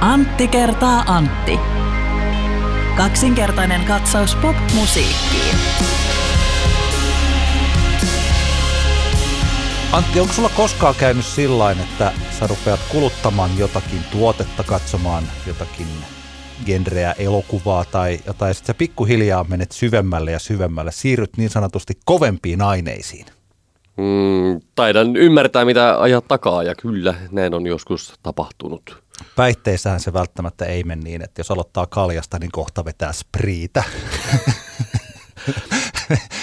Antti kertaa Antti. Kaksinkertainen katsaus pop-musiikkiin. Antti, onko sulla koskaan käynyt sillä että sä rupeat kuluttamaan jotakin tuotetta, katsomaan jotakin genreä, elokuvaa tai jotain, sitten sä pikkuhiljaa menet syvemmälle ja syvemmälle, siirryt niin sanotusti kovempiin aineisiin? Mm, taidan ymmärtää, mitä ajat takaa, ja kyllä, näin on joskus tapahtunut. Päihteissähän se välttämättä ei mene niin, että jos aloittaa kaljasta, niin kohta vetää spriitä.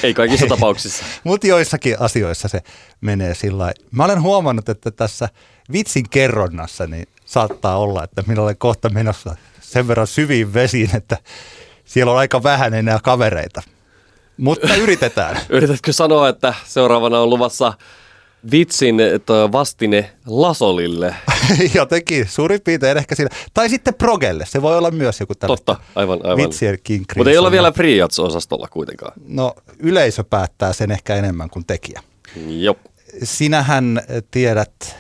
Ei kaikissa tapauksissa. Mutta joissakin asioissa se menee sillä Mä olen huomannut, että tässä vitsin kerronnassa niin saattaa olla, että minä olen kohta menossa sen verran syviin vesiin, että siellä on aika vähän enää kavereita. Mutta yritetään. Yritätkö sanoa, että seuraavana on luvassa vitsin vastine Lasolille? Jotenkin, suurin piirtein ehkä siinä. Tai sitten Progelle, se voi olla myös joku tällaista Totta, aivan, aivan. vitsien Mutta ei olla vielä Freejats-osastolla kuitenkaan. No yleisö päättää sen ehkä enemmän kuin tekijä. Jop. Sinähän tiedät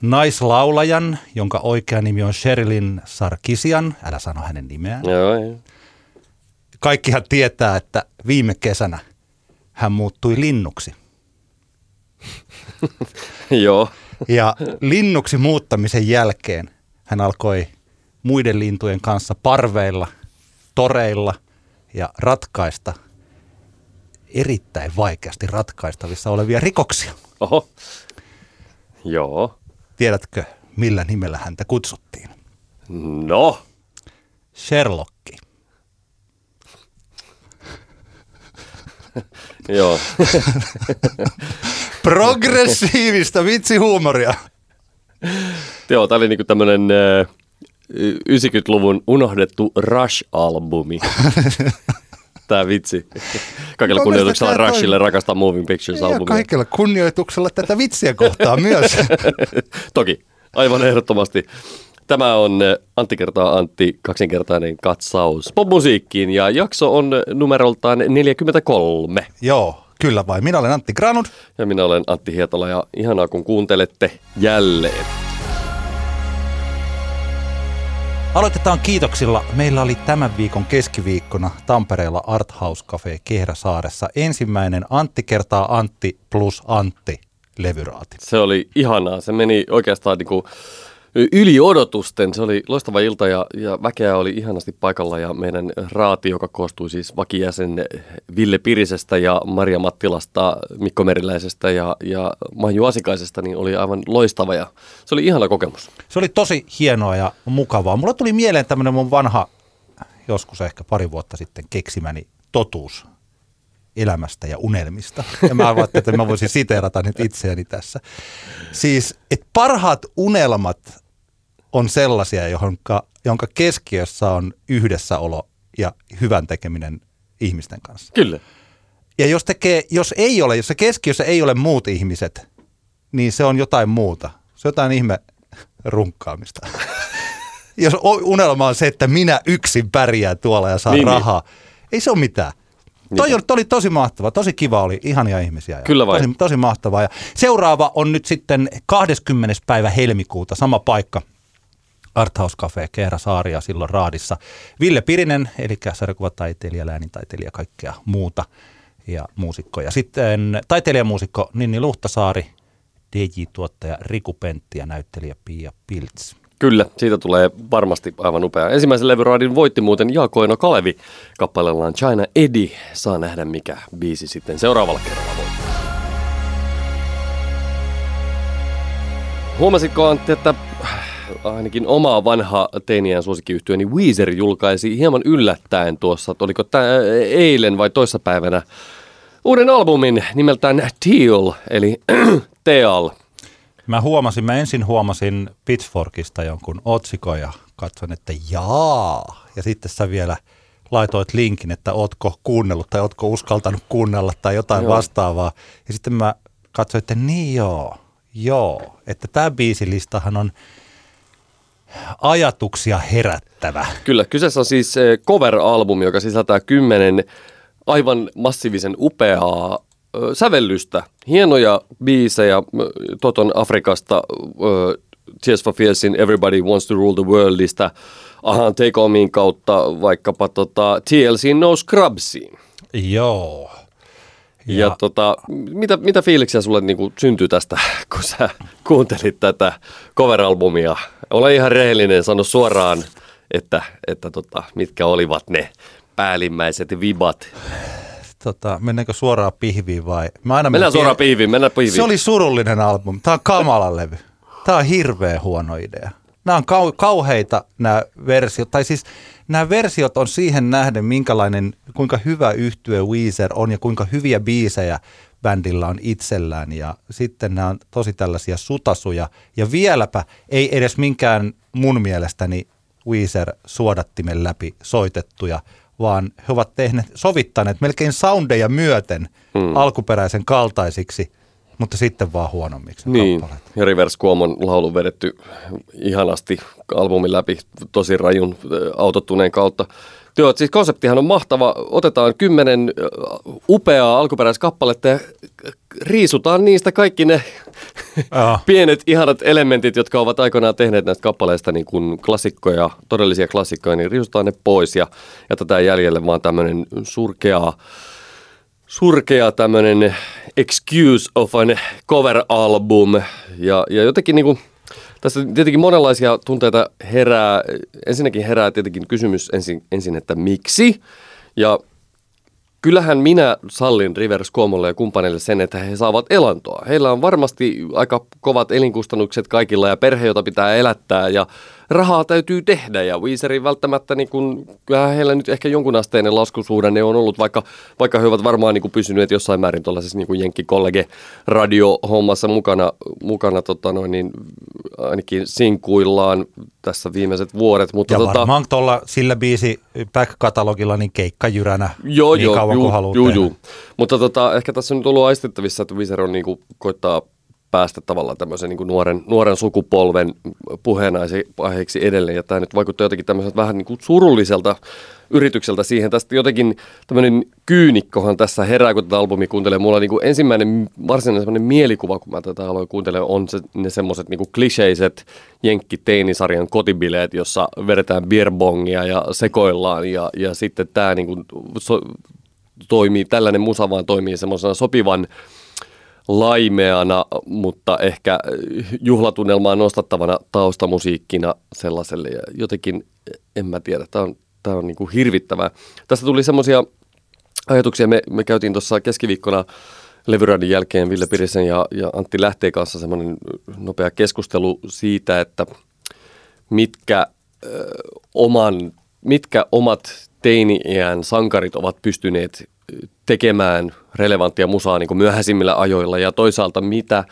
naislaulajan, jonka oikea nimi on Sherilyn Sarkisian. Älä sano hänen nimeään. Joo, joo. Kaikkihan tietää, että viime kesänä hän muuttui linnuksi. Joo. Ja linnuksi muuttamisen jälkeen hän alkoi muiden lintujen kanssa parveilla, toreilla ja ratkaista erittäin vaikeasti ratkaistavissa olevia rikoksia. Oho. Joo. Tiedätkö, millä nimellä häntä kutsuttiin? No. Sherlockki. Joo. Progressiivista vitsihuumoria. Joo, tämä oli niinku tämmönen äh, 90-luvun unohdettu Rush-albumi. Tämä vitsi. Kaikella kunnioituksella Rushille toi- rakastaa Moving Ja Pictures-albumia. kaikella kunnioituksella tätä vitsiä kohtaa myös. Toki, aivan ehdottomasti. Tämä on äh, Antti kertaa Antti, kaksinkertainen katsaus popmusiikkiin ja jakso on numeroltaan 43. Joo, kyllä vai. Minä olen Antti Granut. Ja minä olen Antti Hietola ja ihanaa kun kuuntelette jälleen. Aloitetaan kiitoksilla. Meillä oli tämän viikon keskiviikkona Tampereella Art House Cafe Kehräsaaressa ensimmäinen Antti kertaa Antti plus Antti levyraati. Se oli ihanaa. Se meni oikeastaan niin kuin yli odotusten. Se oli loistava ilta ja, ja väkeä oli ihanasti paikalla ja meidän raati, joka koostui siis vakijäsen Ville Pirisestä ja Maria Mattilasta, Mikko Meriläisestä ja, ja Maiju Asikaisesta, niin oli aivan loistava ja se oli ihana kokemus. Se oli tosi hienoa ja mukavaa. Mulla tuli mieleen tämmöinen mun vanha, joskus ehkä pari vuotta sitten keksimäni totuus elämästä ja unelmista. Ja mä ajattelin, että mä voisin siteerata nyt itseäni tässä. Siis, että parhaat unelmat on sellaisia, johonka, jonka keskiössä on yhdessäolo ja hyvän tekeminen ihmisten kanssa. Kyllä. Ja jos, tekee, jos ei ole, jos se keskiössä ei ole muut ihmiset, niin se on jotain muuta. Se on jotain ihme runkkaamista. jos unelma on se, että minä yksin pärjään tuolla ja saan Niin, niin, niin. rahaa, ei se ole mitään. Toi oli, toi oli tosi mahtava, tosi kiva oli, ihania ihmisiä. Ja Kyllä vai? Tosi, tosi mahtavaa. Ja seuraava on nyt sitten 20. päivä helmikuuta, sama paikka, Arthouse Cafe Kehräsaaria silloin Raadissa. Ville Pirinen, eli sarjakuvataiteilija, läänintaiteilija, kaikkea muuta ja muusikko. Ja sitten taiteilijamuusikko Ninni Luhtasaari, DJ-tuottaja Riku Pentti ja näyttelijä Pia Pilts. Kyllä, siitä tulee varmasti aivan upea. Ensimmäisen levyraadin voitti muuten Jaakoino Kalevi kappaleellaan China Eddie. Saa nähdä mikä biisi sitten seuraavalla kerralla voittaa. Huomasitko Antti, että ainakin oma vanha teiniän suosikkiyhtiöni Weezer julkaisi hieman yllättäen tuossa, että oliko tämä eilen vai toissapäivänä, uuden albumin nimeltään Teal, eli Teal. Mä huomasin, mä ensin huomasin Pitchforkista jonkun otsikon ja katsoin, että jaa. Ja sitten sä vielä laitoit linkin, että ootko kuunnellut tai ootko uskaltanut kuunnella tai jotain joo. vastaavaa. Ja sitten mä katsoin, että niin joo, joo. Että tämä biisilistahan on ajatuksia herättävä. Kyllä, kyseessä on siis eh, cover-albumi, joka sisältää kymmenen aivan massiivisen upeaa ö, sävellystä. Hienoja biisejä Toton Afrikasta, ö, Tears for Fearsin Everybody Wants to Rule the Worldista, Ahan Take On Mein kautta vaikkapa tota, TLC No Scrubsiin. Joo. Ja, ja tota, mitä, mitä fiiliksiä sulle niin syntyi tästä, kun sä kuuntelit tätä cover-albumia? Ole ihan rehellinen, sano suoraan, että, että tota, mitkä olivat ne päällimmäiset vibat. Tota, mennäänkö suoraan pihviin vai? Mä aina mennään suoraan pihviin, mennään pihviin. Se oli surullinen albumi. Tämä on kamala levy. Tämä on hirveän huono idea. Nämä on kau- kauheita nämä versiot, tai siis nämä versiot on siihen nähden, minkälainen, kuinka hyvä yhtye Weezer on ja kuinka hyviä biisejä bändillä on itsellään. Ja sitten nämä on tosi tällaisia sutasuja. Ja vieläpä ei edes minkään mun mielestäni Weezer suodattimen läpi soitettuja, vaan he ovat tehneet, sovittaneet melkein soundeja myöten hmm. alkuperäisen kaltaisiksi – mutta sitten vaan huonommiksi Niin, kappaleet. ja Rivers Cuomon laulu vedetty ihanasti albumin läpi tosi rajun autottuneen kautta. Joo, siis konseptihan on mahtava. Otetaan kymmenen upeaa alkuperäiskappaletta ja riisutaan niistä kaikki ne pienet ihanat elementit, jotka ovat aikoinaan tehneet näistä kappaleista niin kuin klassikkoja, todellisia klassikkoja, niin riisutaan ne pois ja jätetään jäljelle vaan tämmöinen surkea surkea tämmöinen excuse of an cover album. Ja, ja jotenkin niin kuin, tässä tietenkin monenlaisia tunteita herää. Ensinnäkin herää tietenkin kysymys ensin, ensin että miksi. Ja kyllähän minä sallin Rivers Cuomolle ja kumppaneille sen, että he saavat elantoa. Heillä on varmasti aika kovat elinkustannukset kaikilla ja perhe, jota pitää elättää ja rahaa täytyy tehdä ja Weezerin välttämättä, niin kun, kyllähän heillä nyt ehkä jonkun asteinen laskusuhdanne on ollut, vaikka, vaikka he ovat varmaan niin pysyneet jossain määrin tuollaisessa niin Jenkki-kollege radio-hommassa mukana, mukana tota noin, niin ainakin sinkuillaan tässä viimeiset vuodet. Mutta ja tota, varmaan tuolla sillä biisi back-katalogilla niin keikkajyränä joo, niin joo, kauan juu, kuin haluaa juu, juu. Mutta tota, ehkä tässä on nyt ollut aistettavissa, että Weezer on niin kuin, koittaa päästä tavallaan tämmöisen niin nuoren, nuoren sukupolven puheenaiheeksi edelleen. Ja tämä nyt vaikuttaa jotenkin tämmöiseltä vähän niin kuin surulliselta yritykseltä siihen. Tästä jotenkin tämmöinen kyynikkohan tässä herää, kun tätä albumia kuuntelee. Mulla niin kuin ensimmäinen varsinainen mielikuva, kun mä tätä aloin kuuntelemaan, on se, ne semmoiset niin kliseiset jenkki-teinisarjan kotibileet, jossa vedetään beerbongia ja sekoillaan. Ja, ja sitten tämä niin kuin so, toimii, tällainen musa vaan toimii semmoisena sopivan laimeana, mutta ehkä juhlatunnelmaa nostattavana taustamusiikkina sellaiselle. Ja jotenkin, en mä tiedä, tämä on, tämä on niin kuin hirvittävää. Tästä tuli semmoisia ajatuksia, me, me käytiin tuossa keskiviikkona levyradin jälkeen Ville Pirisen ja, ja Antti Lähteen kanssa semmoinen nopea keskustelu siitä, että mitkä, ö, oman, mitkä omat teini-iän sankarit ovat pystyneet tekemään relevanttia musaa niin kuin myöhäisimmillä ajoilla ja toisaalta mitä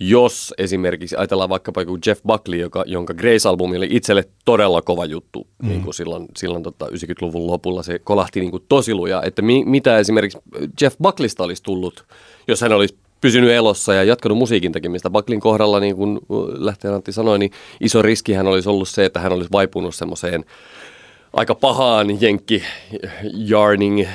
jos esimerkiksi ajatellaan vaikkapa joku Jeff Buckley, joka, jonka Grace-albumi oli itselle todella kova juttu mm. niin kuin silloin, silloin tota 90-luvun lopulla, se kolahti niin kuin tosi luja, että mi, mitä esimerkiksi Jeff Buckleysta olisi tullut, jos hän olisi pysynyt elossa ja jatkanut musiikin tekemistä. Bucklin kohdalla, niin kuin Lähteen Antti sanoi, niin iso riski hän olisi ollut se, että hän olisi vaipunut semmoiseen aika pahaan jenkki yarning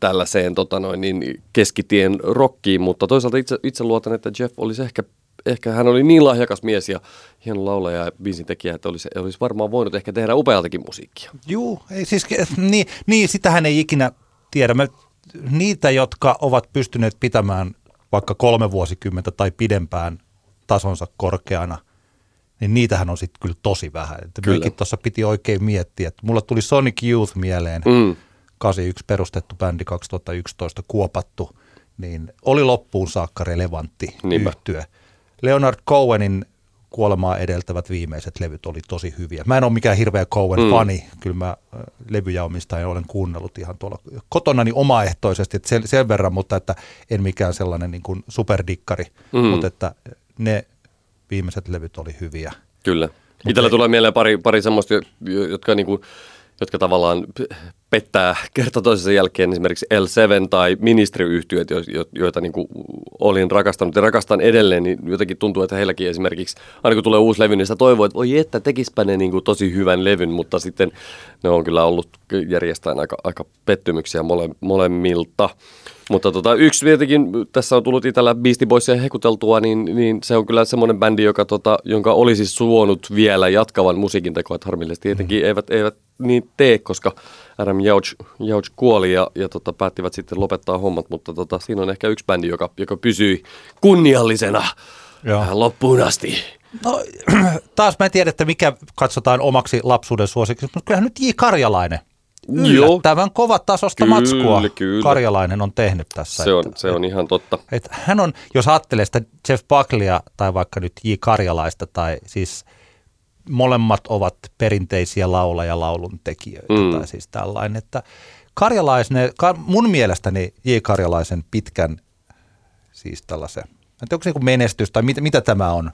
tällaiseen tota noin, niin keskitien rockiin, mutta toisaalta itse, itse luotan, että Jeff olisi ehkä, ehkä hän oli niin lahjakas mies ja hieno laulaja ja biisin tekijä, että olisi, olisi varmaan voinut ehkä tehdä upealtakin musiikkia. Joo, ei siis, niin, niin, sitähän ei ikinä tiedä. Me, niitä, jotka ovat pystyneet pitämään vaikka kolme vuosikymmentä tai pidempään tasonsa korkeana – niin niitähän on sitten kyllä tosi vähän. Että kyllä. tuossa piti oikein miettiä, että mulla tuli Sonic Youth mieleen, mm. 81 perustettu bändi 2011 kuopattu, niin oli loppuun saakka relevantti Niinpä. yhtyä. Leonard Cohenin kuolemaa edeltävät viimeiset levyt oli tosi hyviä. Mä en ole mikään hirveä Cohen-fani, mm. kyllä mä levyjä omistajan olen kuunnellut ihan tuolla kotonani omaehtoisesti, että sen, sen verran, mutta että en mikään sellainen niin kuin superdikkari, mm. mutta että ne viimeiset levyt oli hyviä. Kyllä. Itsellä tulee mieleen pari, pari semmoista, jotka, niin kuin, jotka tavallaan pettää kerta toisensa jälkeen esimerkiksi L7 tai ministriyhtiöt, joita niin kuin olin rakastanut ja rakastan edelleen, niin jotenkin tuntuu, että heilläkin esimerkiksi, aina kun tulee uusi levy, niin sitä toivoo, että voi että tekispä ne niin kuin tosi hyvän levyn, mutta sitten ne on kyllä ollut järjestään aika, aika pettymyksiä mole, molemmilta. Mutta tota, yksi tietenkin, tässä on tullut itsellä Beastie Boysia hekuteltua, niin, niin se on kyllä semmoinen bändi, joka, tota, jonka olisi suonut vielä jatkavan musiikin tekoa. Että harmillisesti tietenkin mm. eivät, eivät niin tee, koska RM Jauch, Jauch kuoli ja, ja tota, päättivät sitten lopettaa hommat. Mutta tota, siinä on ehkä yksi bändi, joka, joka pysyi kunniallisena Joo. loppuun asti. No, taas mä en tiedä, että mikä katsotaan omaksi lapsuuden suosikiksi, mutta kyllähän nyt J. Karjalainen yllättävän kovat tasosta kyllä, matskua kyllä. Karjalainen on tehnyt tässä. Se on, että, se on ihan totta. Että hän on, jos ajattelee sitä Jeff Buckleya tai vaikka nyt J. Karjalaista tai siis molemmat ovat perinteisiä laulaja laulun tekijöitä mm. tai siis tällainen, että Karjalaisen, mun mielestäni J. Karjalaisen pitkän siis tällaisen, että onko se niin menestys tai mitä, mitä tämä on,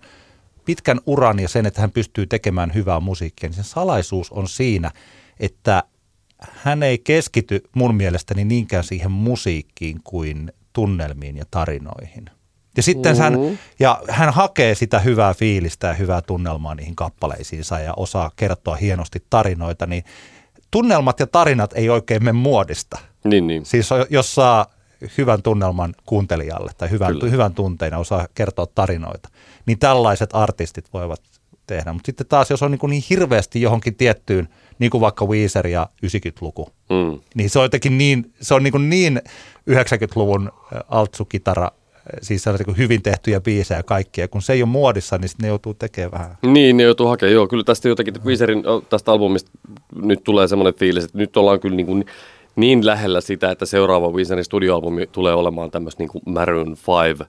pitkän uran ja sen, että hän pystyy tekemään hyvää musiikkia, niin sen salaisuus on siinä, että hän ei keskity mun mielestäni niinkään siihen musiikkiin kuin tunnelmiin ja tarinoihin. Ja sitten mm-hmm. hän, ja hän hakee sitä hyvää fiilistä ja hyvää tunnelmaa niihin kappaleisiinsa ja osaa kertoa hienosti tarinoita, niin tunnelmat ja tarinat ei oikein mene muodista. Niin, niin. Siis jos saa hyvän tunnelman kuuntelijalle tai hyvän, hyvän tunteina osaa kertoa tarinoita, niin tällaiset artistit voivat tehdä. Mutta sitten taas, jos on niin, niin hirveästi johonkin tiettyyn – niin kuin vaikka Weezer ja 90-luku. Mm. Niin se on jotenkin niin, se on niin, niin 90-luvun altsukitara, siis se on niin hyvin tehtyjä biisejä kaikkia. Kun se ei ole muodissa, niin sitten ne joutuu tekemään vähän. Niin, ne joutuu hakemaan. Joo, kyllä tästä jotenkin Weezerin tästä albumista nyt tulee semmoinen fiilis, että nyt ollaan kyllä niin kuin niin lähellä sitä, että seuraava Weezerin studioalbumi tulee olemaan tämmöistä niin kuin Maroon 5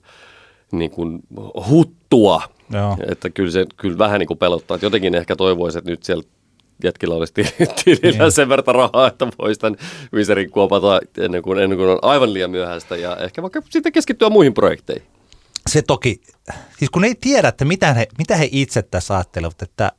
niin kuin huttua. Joo. Että kyllä se kyllä vähän niin kuin pelottaa. Että jotenkin ehkä toivoisi, että nyt siellä jätkillä olisi tilillä niin. sen verran rahaa, että voisi tämän Viserin kuopata ennen kuin, ennen kuin on aivan liian myöhäistä ja ehkä vaikka sitten keskittyä muihin projekteihin. Se toki, siis kun ei tiedä, että mitä he, mitä he itse tässä ajattelevat, että,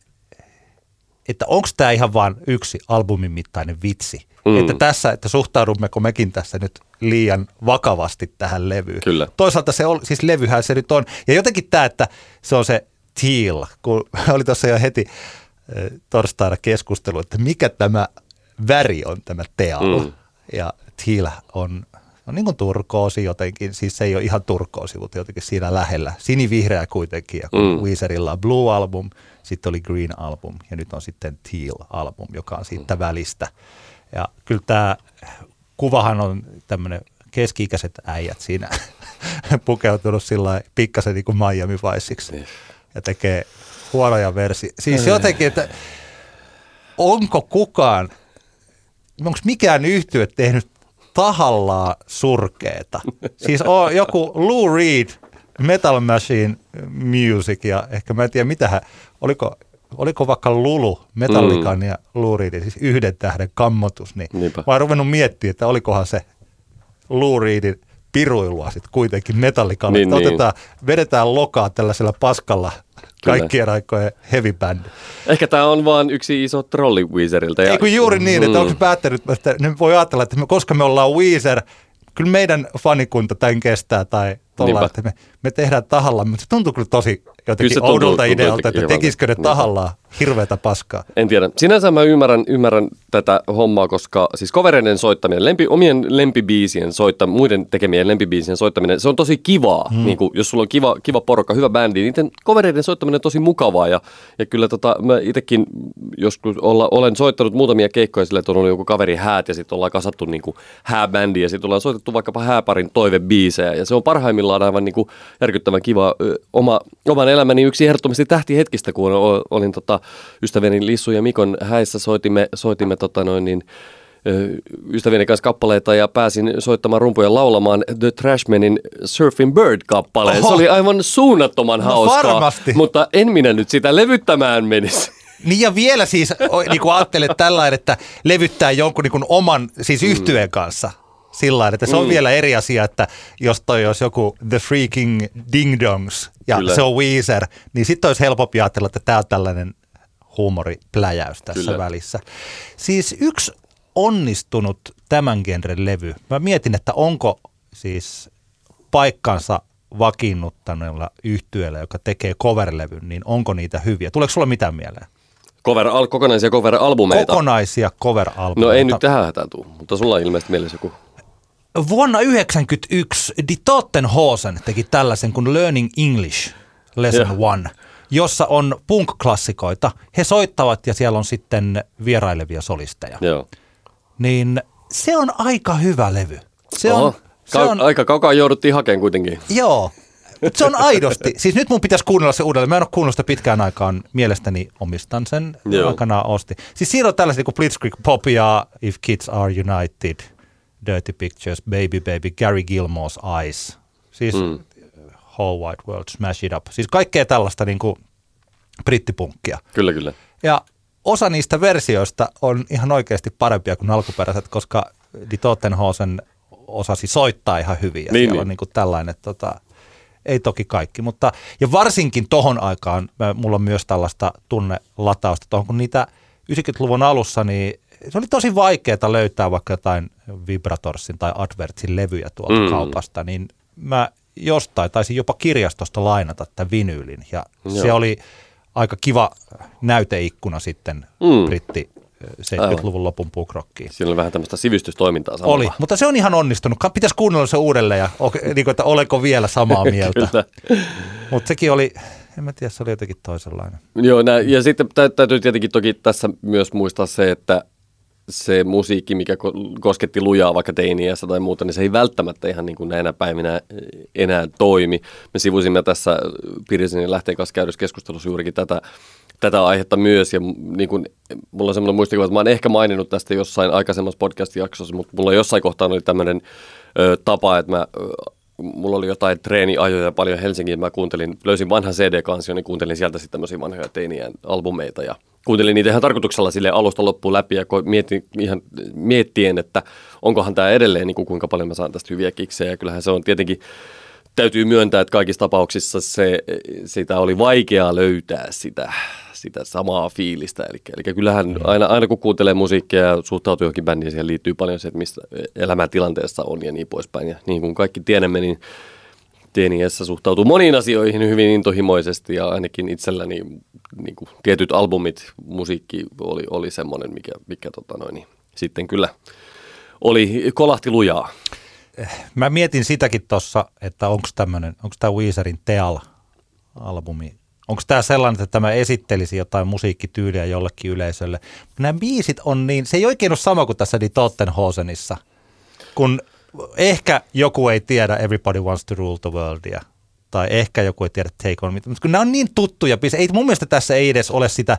että onko tämä ihan vain yksi albumin mittainen vitsi. Mm. Että tässä, että suhtaudummeko mekin tässä nyt liian vakavasti tähän levyyn. Kyllä. Toisaalta se on, siis levyhän se nyt on. Ja jotenkin tämä, että se on se Teal, kun oli tuossa jo heti torstaina keskustelu, että mikä tämä väri on tämä teal. Mm. Ja teal on, on niin kuin turkoosi jotenkin, siis se ei ole ihan turkoosi, mutta jotenkin siinä lähellä. Sinivihreä kuitenkin, ja kun mm. Weezerilla on Blue Album, sitten oli Green Album, ja nyt on sitten Teal Album, joka on siitä mm. välistä. Ja kyllä tämä kuvahan on tämmöinen keski-ikäiset äijät siinä pukeutunut sillä pikkasen niin kuin Miami Viceiksi niin. ja tekee huonoja versi. Siis jotenkin, että onko kukaan, onko mikään yhtyö tehnyt tahallaan surkeeta? Siis on joku Lou Reed, Metal Machine Music ja ehkä mä en tiedä mitä hän, oliko, oliko vaikka Lulu, Metallican mm. ja Lou Reedin, siis yhden tähden kammotus, niin Niinpä. mä oon ruvennut miettimään, että olikohan se Lou Reedin piruilua sitten kuitenkin metallikalle. Niin, niin. Otetaan, vedetään lokaa tällaisella paskalla kaikkien aikojen heavy band. Ehkä tämä on vaan yksi iso trolli Weezeriltä. Ja... Ei kun juuri niin, että mm. onko päättänyt, että ne voi ajatella, että me, koska me ollaan Weezer, kyllä meidän fanikunta tämän kestää tai tuolla, että me, me tehdään tahallaan, mutta se tuntuu kyllä tosi jotenkin kyllä oudolta idealta, että tekisikö ne tahallaan hirveätä paskaa. En tiedä. Sinänsä mä ymmärrän, ymmärrän tätä hommaa, koska siis kovereiden soittaminen, lempi, omien lempibiisien soittaminen, muiden tekemien lempibiisien soittaminen, se on tosi kivaa. Hmm. Niin kuin, jos sulla on kiva, kiva porukka, hyvä bändi, niiden kovereiden soittaminen on tosi mukavaa. Ja, ja kyllä tota, mä itsekin joskus olla, olen soittanut muutamia keikkoja sille, että on ollut joku kaveri häät ja sitten ollaan kasattu niin kuin hääbändi ja sitten ollaan soitettu vaikkapa hääparin toivebiisejä. Ja se on parhaimmillaan aivan niin kuin järkyttävän kiva oma, oman elämäni yksi ehdottomasti tähtihetkistä, kun olin tota, ystäväni Lissu ja Mikon häissä soitimme, soitimme tota noin niin, ystävieni kanssa kappaleita ja pääsin soittamaan rumpuja laulamaan The Trashmanin Surfing Bird-kappaleen. Se oli aivan suunnattoman no hauskaa, varmasti. mutta en minä nyt sitä levyttämään menisi. Niin ja vielä siis, niin kuin ajattelet tällainen, että levyttää jonkun niin kuin oman, siis mm. yhtyeen kanssa sillä että se on mm. vielä eri asia, että jos toi olisi joku The Freaking Ding Dongs ja Kyllä. se on Weezer, niin sitten olisi helpompi ajatella, että tämä on tällainen huumoripläjäys tässä Kyllä. välissä. Siis yksi onnistunut tämän genren levy? Mä mietin, että onko siis paikkansa vakiinnuttaneella yhtyeellä, joka tekee coverlevyn, niin onko niitä hyviä? Tuleeko sulla mitään mieleen? Cover, al, kokonaisia cover-albumeita. Kokonaisia cover-albumeita. No ei nyt tähän hätään tuu, mutta sulla on ilmeisesti mielessä joku. Vuonna 1991 Die Tottenhosen teki tällaisen kuin Learning English Lesson Joo. One, jossa on punk-klassikoita. He soittavat ja siellä on sitten vierailevia solisteja. Joo. Niin se on aika hyvä levy. Se Oho. on, se Kau- on, Aika kaukaa jouduttiin hakemaan kuitenkin. joo, Mut se on aidosti. Siis nyt mun pitäisi kuunnella se uudelleen. Mä en ole kuunnellut sitä pitkään aikaan. Mielestäni omistan sen. Joo. Aikanaan osti. Siis siinä on tällaisia kuin Blitzkrieg Pop ja If Kids Are United, Dirty Pictures, Baby Baby, Gary Gilmore's Eyes. Siis mm. Whole Wide World, Smash It Up. Siis kaikkea tällaista niin kuin brittipunkkia. Kyllä, kyllä. Ja osa niistä versioista on ihan oikeasti parempia kuin alkuperäiset, koska Die Tottenhosen osasi soittaa ihan hyvin. Ja Niin, siellä niin. on niin kuin tällainen, tota, ei toki kaikki, mutta ja varsinkin tohon aikaan mulla on myös tällaista tunnelatausta tohon, kun niitä 90-luvun alussa, niin se oli tosi vaikeaa löytää vaikka jotain Vibratorsin tai Advertsin levyjä tuolta mm. kaupasta, niin mä jostain taisin jopa kirjastosta lainata tämän vinyylin ja Joo. se oli aika kiva näyteikkuna sitten Mm. britti eh, 70-luvun lopun pukrockiin. Siinä oli vähän tämmöistä sivistystoimintaa samalla. Oli, mutta se on ihan onnistunut. Pitäisi kuunnella se uudelleen ja niin kuin, että olenko vielä samaa mieltä. Mutta sekin oli, en mä tiedä, se oli jotenkin toisenlainen. Joo, nä, ja sitten tä, täytyy tietenkin toki tässä myös muistaa se, että se musiikki, mikä ko- kosketti lujaa vaikka teiniässä tai muuta, niin se ei välttämättä ihan niin kuin näinä päivinä enää toimi. Me sivusimme tässä Pirisen ja Lähteen kanssa käydyssä keskustelussa juurikin tätä, tätä aihetta myös, ja niin kuin, mulla on semmoinen muistikuva, että mä oon ehkä maininnut tästä jossain aikaisemmassa podcast-jaksossa, mutta mulla jossain kohtaa oli tämmöinen ö, tapa, että mä mulla oli jotain treeniajoja paljon Helsingiin, mä kuuntelin, löysin vanhan CD-kansion, niin kuuntelin sieltä sitten tämmöisiä vanhoja teinien albumeita ja kuuntelin niitä ihan tarkoituksella sille alusta loppuun läpi ja mietin, ihan miettien, että onkohan tämä edelleen niin kuin kuinka paljon mä saan tästä hyviä kiksejä ja kyllähän se on tietenkin täytyy myöntää, että kaikissa tapauksissa se, sitä oli vaikeaa löytää sitä, sitä samaa fiilistä. Eli, eli kyllähän aina, aina kun kuuntelee musiikkia ja suhtautuu johonkin bändiin, siihen liittyy paljon se, että mistä elämäntilanteessa on ja niin poispäin. Ja niin kuin kaikki tiedämme, niin teiniässä suhtautuu moniin asioihin hyvin intohimoisesti ja ainakin itselläni niin kuin tietyt albumit, musiikki oli, oli semmoinen, mikä, mikä tota noin, niin sitten kyllä oli kolahti lujaa. Mä mietin sitäkin tuossa, että onko tämmöinen, onko tämä Weezerin Teal-albumi, onko tämä sellainen, että tämä esittelisi jotain musiikkityyliä jollekin yleisölle. Nämä biisit on niin, se ei oikein ole sama kuin tässä Die Tottenhosenissa, kun ehkä joku ei tiedä Everybody Wants to Rule the Worldia, tai ehkä joku ei tiedä Take On Me, mutta kun nämä on niin tuttuja ei, mun mielestä tässä ei edes ole sitä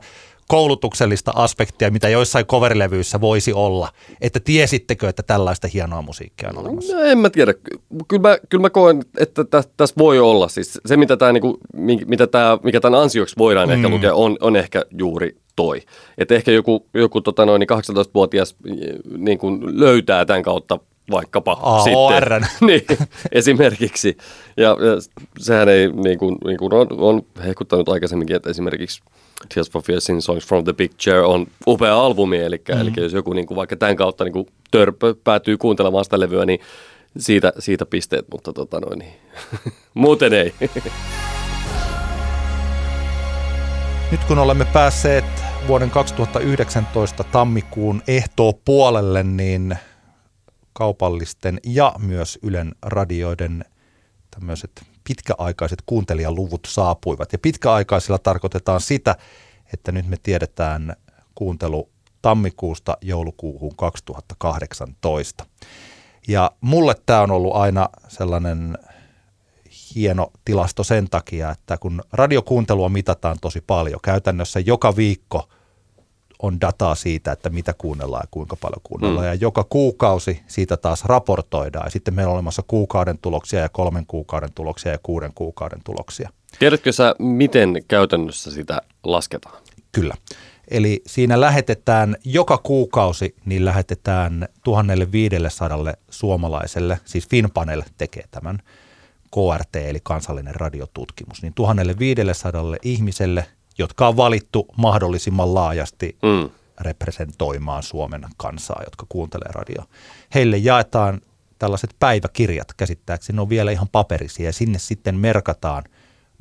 koulutuksellista aspektia, mitä joissain coverilevyissä voisi olla, että tiesittekö, että tällaista hienoa musiikkia on olemassa. No en mä tiedä. Kyllä mä, kyllä mä koen, että tä, tässä voi olla. Siis se, mitä tää, niinku, mi- mitä tää, mikä tämän ansioksi voidaan mm. ehkä lukea, on, on ehkä juuri toi. Että ehkä joku, joku tota noin, niin 18-vuotias niin kuin löytää tämän kautta vaikkapa AORn. sitten. niin, esimerkiksi. Ja, ja sehän ei, niin kuin, niin kuin on, on hehkuttanut aikaisemminkin, että esimerkiksi Tears for Fears in Songs from the Big Chair on upea albumi, eli, mm. eli jos joku niin kuin vaikka tämän kautta niin kuin törpö päätyy kuuntelemaan sitä levyä, niin siitä, siitä pisteet, mutta tota noin, niin. muuten ei. Nyt kun olemme päässeet vuoden 2019 tammikuun ehtoo puolelle, niin kaupallisten ja myös Ylen radioiden tämmöiset pitkäaikaiset kuuntelijaluvut saapuivat. Ja pitkäaikaisilla tarkoitetaan sitä, että nyt me tiedetään kuuntelu tammikuusta joulukuuhun 2018. Ja mulle tämä on ollut aina sellainen hieno tilasto sen takia, että kun radiokuuntelua mitataan tosi paljon, käytännössä joka viikko on dataa siitä, että mitä kuunnellaan ja kuinka paljon kuunnellaan. Mm. Ja joka kuukausi siitä taas raportoidaan. Ja sitten meillä on olemassa kuukauden tuloksia ja kolmen kuukauden tuloksia ja kuuden kuukauden tuloksia. Tiedätkö sä, miten käytännössä sitä lasketaan? Kyllä. Eli siinä lähetetään joka kuukausi, niin lähetetään 1500 suomalaiselle, siis Finpanel tekee tämän, KRT eli kansallinen radiotutkimus, niin 1500 ihmiselle, jotka on valittu mahdollisimman laajasti Mm. representoimaan Suomen kansaa, jotka kuuntelee radioa. Heille jaetaan tällaiset päiväkirjat, käsittääkseni ne on vielä ihan paperisia, ja sinne sitten merkataan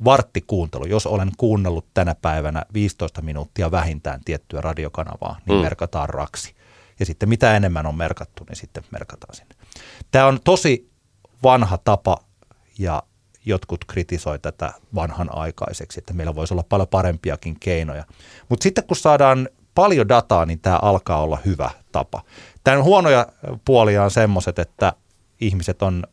varttikuuntelu. Jos olen kuunnellut tänä päivänä 15 minuuttia vähintään tiettyä radiokanavaa, niin mm. merkataan raksi. Ja sitten mitä enemmän on merkattu, niin sitten merkataan sinne. Tämä on tosi vanha tapa ja jotkut kritisoi tätä vanhan aikaiseksi, että meillä voisi olla paljon parempiakin keinoja. Mutta sitten kun saadaan paljon dataa, niin tämä alkaa olla hyvä tapa. Tämän huonoja puolia on semmoiset, että ihmiset on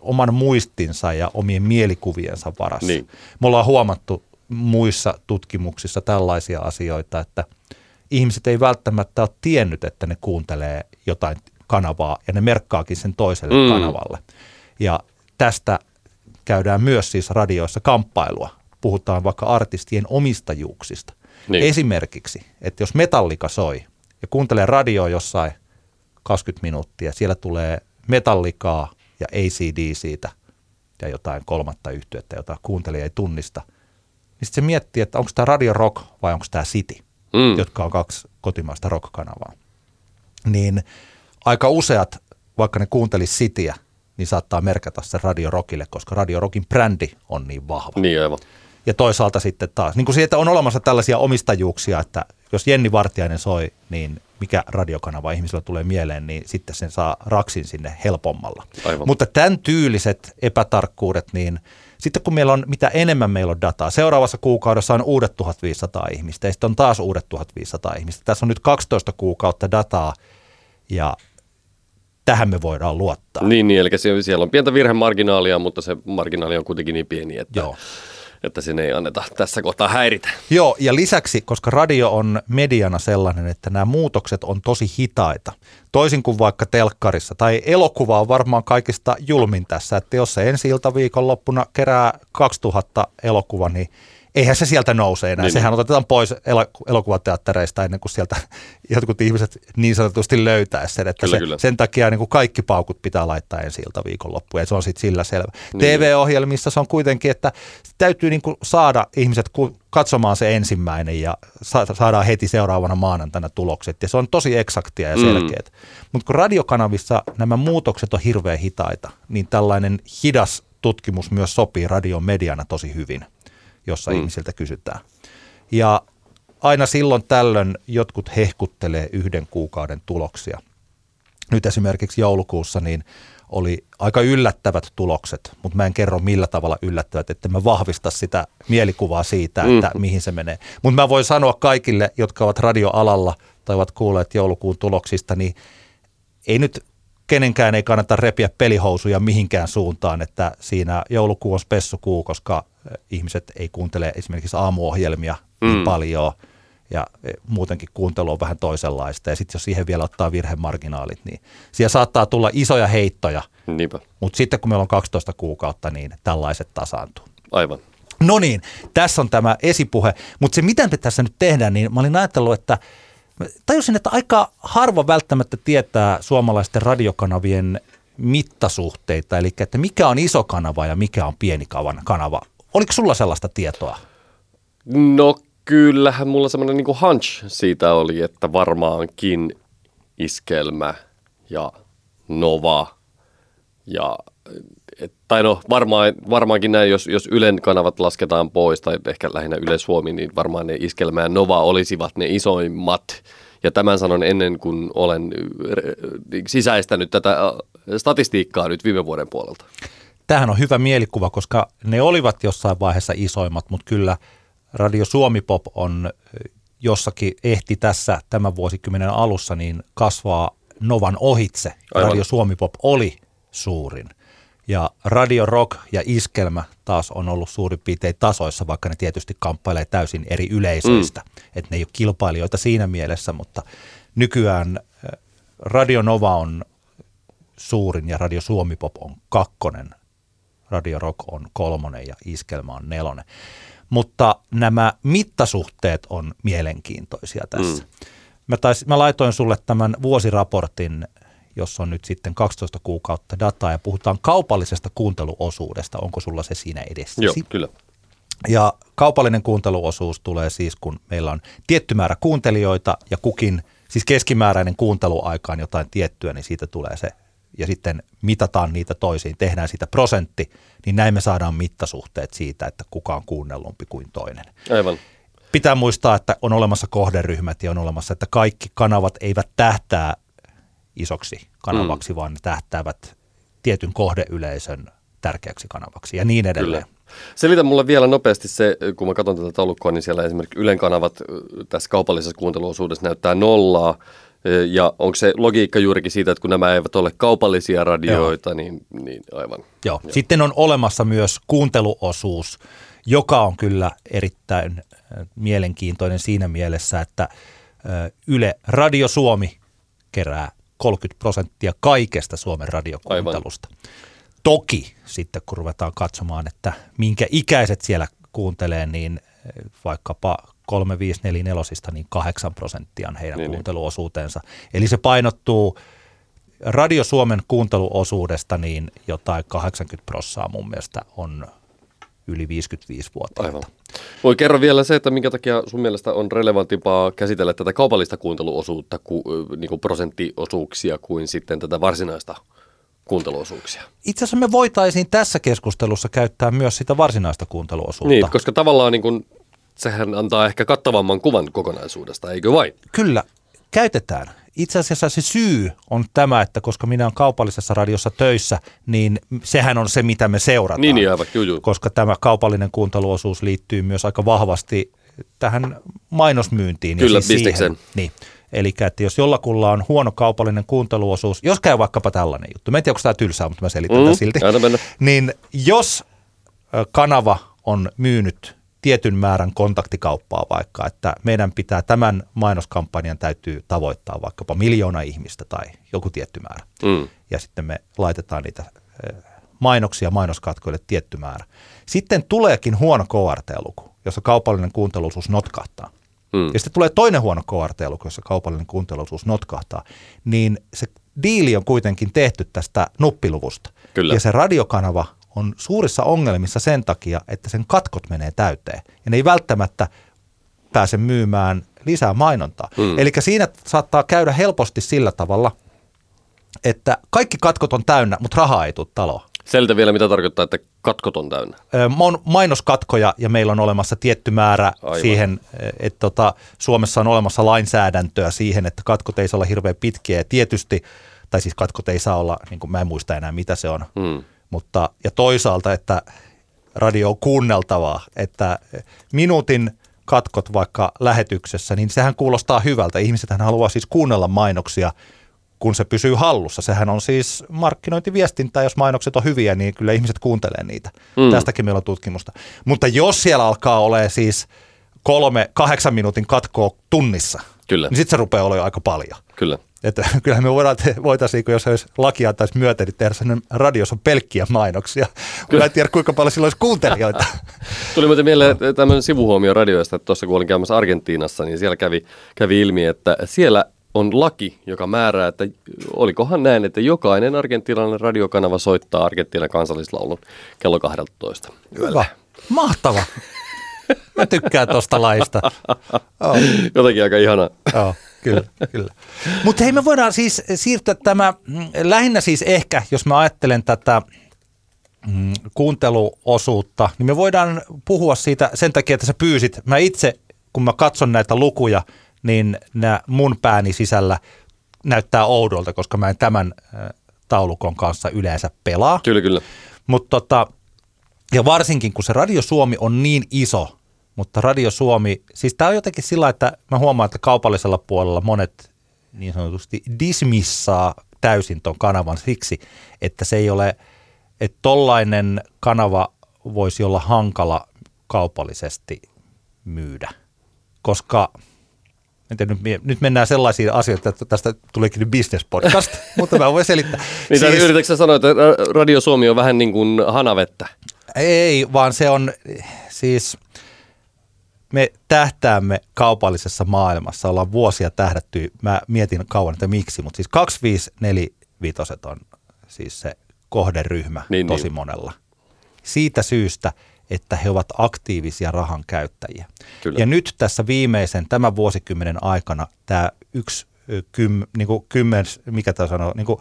oman muistinsa ja omien mielikuviensa varassa. Niin. Me ollaan huomattu muissa tutkimuksissa tällaisia asioita, että ihmiset ei välttämättä ole tiennyt, että ne kuuntelee jotain kanavaa ja ne merkkaakin sen toiselle mm. kanavalle. Ja tästä käydään myös siis radioissa kamppailua. Puhutaan vaikka artistien omistajuuksista. Niin. Esimerkiksi, että jos Metallika soi ja kuuntelee radioa jossain 20 minuuttia, siellä tulee Metallikaa ja ACD siitä ja jotain kolmatta yhtyettä, jota kuuntelija ei tunnista, niin sitten se miettii, että onko tämä Radio Rock vai onko tämä City, mm. jotka on kaksi kotimaista rock-kanavaa. Niin aika useat, vaikka ne kuuntelisi Cityä, niin saattaa merkata se Radio Rockille, koska Radio Rockin brändi on niin vahva. Niin aivan. Ja toisaalta sitten taas, niin kuin siitä on olemassa tällaisia omistajuuksia, että jos Jenni Vartiainen soi, niin mikä radiokanava ihmisellä tulee mieleen, niin sitten sen saa raksin sinne helpommalla. Aivan. Mutta tämän tyyliset epätarkkuudet, niin sitten kun meillä on, mitä enemmän meillä on dataa, seuraavassa kuukaudessa on uudet 1500 ihmistä ja sitten on taas uudet 1500 ihmistä. Tässä on nyt 12 kuukautta dataa ja tähän me voidaan luottaa. Niin, niin eli siellä on pientä virhemarginaalia, mutta se marginaali on kuitenkin niin pieni, että Joo että sinne ei anneta tässä kohtaa häiritä. Joo, ja lisäksi, koska radio on mediana sellainen, että nämä muutokset on tosi hitaita, toisin kuin vaikka telkkarissa, tai elokuva on varmaan kaikista julmin tässä, että jos se ensi viikonloppuna kerää 2000 elokuva, niin eihän se sieltä nouse enää. Niin. Sehän otetaan pois elokuvateattereista ennen kuin sieltä jotkut ihmiset niin sanotusti löytää sen. Että kyllä, se, kyllä. Sen takia niin kuin kaikki paukut pitää laittaa ensi ilta viikonloppuun ja se on sitten sillä selvä. Niin. TV-ohjelmissa se on kuitenkin, että täytyy niin kuin saada ihmiset katsomaan se ensimmäinen ja saadaan heti seuraavana maanantaina tulokset. Ja se on tosi eksaktia ja selkeät. Mm. Mutta kun radiokanavissa nämä muutokset on hirveän hitaita, niin tällainen hidas tutkimus myös sopii radion mediana tosi hyvin jossa mm. ihmisiltä kysytään. Ja aina silloin tällöin jotkut hehkuttelee yhden kuukauden tuloksia. Nyt esimerkiksi joulukuussa niin oli aika yllättävät tulokset, mutta mä en kerro millä tavalla yllättävät, että mä vahvista sitä mielikuvaa siitä, että mm. mihin se menee. Mutta mä voin sanoa kaikille, jotka ovat radioalalla tai ovat kuulleet joulukuun tuloksista, niin ei nyt kenenkään ei kannata repiä pelihousuja mihinkään suuntaan, että siinä joulukuu on spessukuu, koska ihmiset ei kuuntele esimerkiksi aamuohjelmia niin mm. niin paljon ja e, muutenkin kuuntelu on vähän toisenlaista. Ja sitten jos siihen vielä ottaa virhemarginaalit, niin siellä saattaa tulla isoja heittoja. Niinpä. Mutta sitten kun meillä on 12 kuukautta, niin tällaiset tasaantuu. Aivan. No niin, tässä on tämä esipuhe. Mutta se, mitä me tässä nyt tehdään, niin mä olin ajatellut, että tajusin, että aika harva välttämättä tietää suomalaisten radiokanavien mittasuhteita, eli että mikä on iso kanava ja mikä on pieni kanava. Oliko sulla sellaista tietoa? No kyllähän mulla semmoinen niin hunch siitä oli, että varmaankin iskelmä ja nova ja et, tai no varmaan, varmaankin näin, jos, jos Ylen kanavat lasketaan pois, tai ehkä lähinnä Yle Suomi, niin varmaan ne Iskelmä ja Nova olisivat ne isoimmat. Ja tämän sanon ennen kuin olen äh, sisäistänyt tätä äh, statistiikkaa nyt viime vuoden puolelta. Tähän on hyvä mielikuva, koska ne olivat jossain vaiheessa isoimmat, mutta kyllä Radio Suomi Pop on äh, jossakin ehti tässä tämän vuosikymmenen alussa niin kasvaa Novan ohitse. Aivan. Radio Suomi Pop oli suurin. Ja Radio Rock ja Iskelmä taas on ollut suurin piirtein tasoissa, vaikka ne tietysti kamppailee täysin eri yleisöistä. Mm. Että ne ei ole kilpailijoita siinä mielessä, mutta nykyään äh, Radio Nova on suurin ja Radio Suomi Pop on kakkonen. Radio Rock on kolmonen ja Iskelmä on nelonen. Mutta nämä mittasuhteet on mielenkiintoisia tässä. Mm. Mä, tais, mä laitoin sulle tämän vuosiraportin jossa on nyt sitten 12 kuukautta dataa ja puhutaan kaupallisesta kuunteluosuudesta. Onko sulla se siinä edessä? Joo, kyllä. Ja kaupallinen kuunteluosuus tulee siis, kun meillä on tietty määrä kuuntelijoita ja kukin, siis keskimääräinen kuunteluaika on jotain tiettyä, niin siitä tulee se. Ja sitten mitataan niitä toisiin, tehdään siitä prosentti, niin näin me saadaan mittasuhteet siitä, että kuka on kuunnellumpi kuin toinen. Aivan. Pitää muistaa, että on olemassa kohderyhmät ja on olemassa, että kaikki kanavat eivät tähtää isoksi kanavaksi, mm. vaan ne tähtäävät tietyn kohdeyleisön tärkeäksi kanavaksi ja niin edelleen. Kyllä. Selitä mulle vielä nopeasti se, kun mä katson tätä taulukkoa, niin siellä esimerkiksi Ylen kanavat tässä kaupallisessa kuunteluosuudessa näyttää nollaa. Ja onko se logiikka juurikin siitä, että kun nämä eivät ole kaupallisia radioita, niin, niin aivan. Joo. Joo. Sitten on olemassa myös kuunteluosuus, joka on kyllä erittäin mielenkiintoinen siinä mielessä, että Yle Radio Suomi kerää 30 prosenttia kaikesta Suomen radiokuuntelusta. Aivan. Toki sitten kun ruvetaan katsomaan, että minkä ikäiset siellä kuuntelee, niin vaikkapa 3544 niin 8 prosenttia on heidän niin, niin, kuunteluosuutensa. Eli se painottuu Radio Suomen kuunteluosuudesta, niin jotain 80 prosenttia mun mielestä on yli 55-vuotiaita. Aivan. Voi kerro vielä se, että minkä takia sun mielestä on relevantimpaa käsitellä tätä kaupallista kuunteluosuutta, ku, niin kuin prosenttiosuuksia, kuin sitten tätä varsinaista kuunteluosuuksia. Itse asiassa me voitaisiin tässä keskustelussa käyttää myös sitä varsinaista kuunteluosuutta. Niin, koska tavallaan niin kuin, sehän antaa ehkä kattavamman kuvan kokonaisuudesta, eikö vain? Kyllä, käytetään. Itse asiassa se syy on tämä, että koska minä olen kaupallisessa radiossa töissä, niin sehän on se, mitä me seurataan. Niin, niin aivan, juu, Koska tämä kaupallinen kuunteluosuus liittyy myös aika vahvasti tähän mainosmyyntiin. Kyllä, siis bisneksen. Niin. Eli että jos jollakulla on huono kaupallinen kuunteluosuus, jos käy vaikkapa tällainen juttu, mä en tiedä, onko tämä tylsää, mutta mä selitän mm, silti, niin jos kanava on myynyt tietyn määrän kontaktikauppaa vaikka, että meidän pitää tämän mainoskampanjan täytyy tavoittaa vaikkapa miljoona ihmistä tai joku tietty määrä. Mm. Ja sitten me laitetaan niitä mainoksia mainoskatkoille tietty määrä. Sitten tuleekin huono KRT-luku, jossa kaupallinen kuunteluosuus notkahtaa. Mm. Ja sitten tulee toinen huono KRT-luku, jossa kaupallinen kuunteluosuus notkahtaa. Niin se diili on kuitenkin tehty tästä nuppiluvusta. Kyllä. Ja se radiokanava on suurissa ongelmissa sen takia, että sen katkot menee täyteen. Ja ne ei välttämättä pääse myymään lisää mainontaa. Mm. Eli siinä saattaa käydä helposti sillä tavalla, että kaikki katkot on täynnä, mutta rahaa ei tule taloa. Selitä vielä, mitä tarkoittaa, että katkot on täynnä. On mainoskatkoja ja meillä on olemassa tietty määrä Aivan. siihen, että tota, Suomessa on olemassa lainsäädäntöä siihen, että katkot ei saa olla hirveän pitkiä ja tietysti, tai siis katkot ei saa olla, niin kuin mä en muista enää mitä se on, hmm. Mutta ja toisaalta, että radio on kuunneltavaa, että minuutin katkot vaikka lähetyksessä, niin sehän kuulostaa hyvältä. Ihmiset haluaa siis kuunnella mainoksia kun se pysyy hallussa. Sehän on siis markkinointiviestintää, jos mainokset on hyviä, niin kyllä ihmiset kuuntelee niitä. Mm. Tästäkin meillä on tutkimusta. Mutta jos siellä alkaa olemaan siis kolme, kahdeksan minuutin katkoa tunnissa, kyllä. niin sitten se rupeaa olemaan aika paljon. Kyllä. Että kyllähän me voidaan, voitaisiin, kun jos olisi laki antaisi myöten, niin tehdä sellainen radios on pelkkiä mainoksia. Kyllä. Mä en tiedä, kuinka paljon silloin olisi kuuntelijoita. Tuli muuten mieleen tämmöinen sivuhuomio radioista, että tuossa kun olin käymässä Argentiinassa, niin siellä kävi, kävi ilmi, että siellä on laki, joka määrää, että olikohan näin, että jokainen argentiinalainen radiokanava soittaa Argentiinan kansallislaulun kello 12. Hyvä. Mahtava. Mä tykkään tuosta laista. Oh. Jotenkin aika ihana. Oh, kyllä, kyllä. Mutta hei, me voidaan siis siirtyä tämä, mm, lähinnä siis ehkä, jos mä ajattelen tätä mm, kuunteluosuutta, niin me voidaan puhua siitä sen takia, että sä pyysit. Mä itse, kun mä katson näitä lukuja – niin nämä mun pääni sisällä näyttää oudolta, koska mä en tämän taulukon kanssa yleensä pelaa. Kyllä, kyllä. Mutta tota, ja varsinkin kun se Radio Suomi on niin iso, mutta Radio Suomi, siis tämä on jotenkin sillä, että mä huomaan, että kaupallisella puolella monet niin sanotusti dismissaa täysin ton kanavan siksi, että se ei ole, että tollainen kanava voisi olla hankala kaupallisesti myydä, koska nyt, nyt mennään sellaisiin asioihin, että tästä tuleekin nyt business podcast, mutta mä voin selittää. niin siis, yritätkö sanoa, että Radio Suomi on vähän niin kuin hanavettä? Ei, vaan se on siis, me tähtäämme kaupallisessa maailmassa, ollaan vuosia tähdätty, mä mietin kauan, että miksi, mutta siis 2545 on siis se kohderyhmä niin, tosi niin. monella. Siitä syystä, että he ovat aktiivisia rahan käyttäjiä. Kyllä. Ja nyt tässä viimeisen tämän vuosikymmenen aikana tämä yksi kym, niin kuin kymmen, mikä tämä sanoo, niin kuin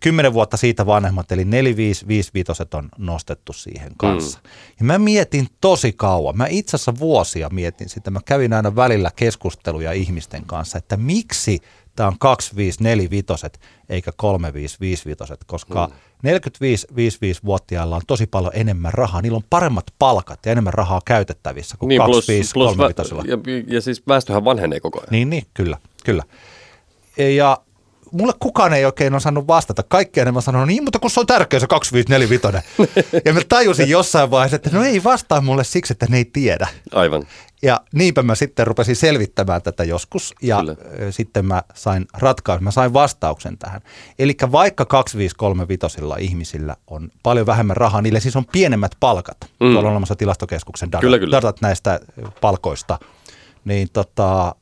kymmenen vuotta siitä vanhemmat, eli 4555 on nostettu siihen kanssa. Mm. Ja mä mietin tosi kauan, mä itse asiassa vuosia mietin sitä, mä kävin aina välillä keskusteluja ihmisten kanssa, että miksi tämä on 2545 eikä 3555, koska mm. 45-55-vuotiailla on tosi paljon enemmän rahaa, niillä on paremmat palkat ja enemmän rahaa käytettävissä kuin Niin, plus, 25 plus, vä- 35 ja, ja siis väestöhän vanhenee koko ajan. Niin, niin, kyllä, kyllä. Ja mulle kukaan ei oikein osannut vastata. Kaikki enemmän sanonut, niin, mutta kun se on tärkeä se 2545. ja mä tajusin jossain vaiheessa, että no ei vastaa mulle siksi, että ne ei tiedä. Aivan. Ja niinpä mä sitten rupesin selvittämään tätä joskus ja Kyllä. ö, sitten mä sain ratkaisun, mä sain vastauksen tähän. Eli vaikka 2535 ihmisillä on paljon vähemmän rahaa, niille siis on pienemmät palkat. Mm. Tuolla on olemassa tilastokeskuksen datat, Kyllä, kyllä. datat näistä palkoista. Niin tota,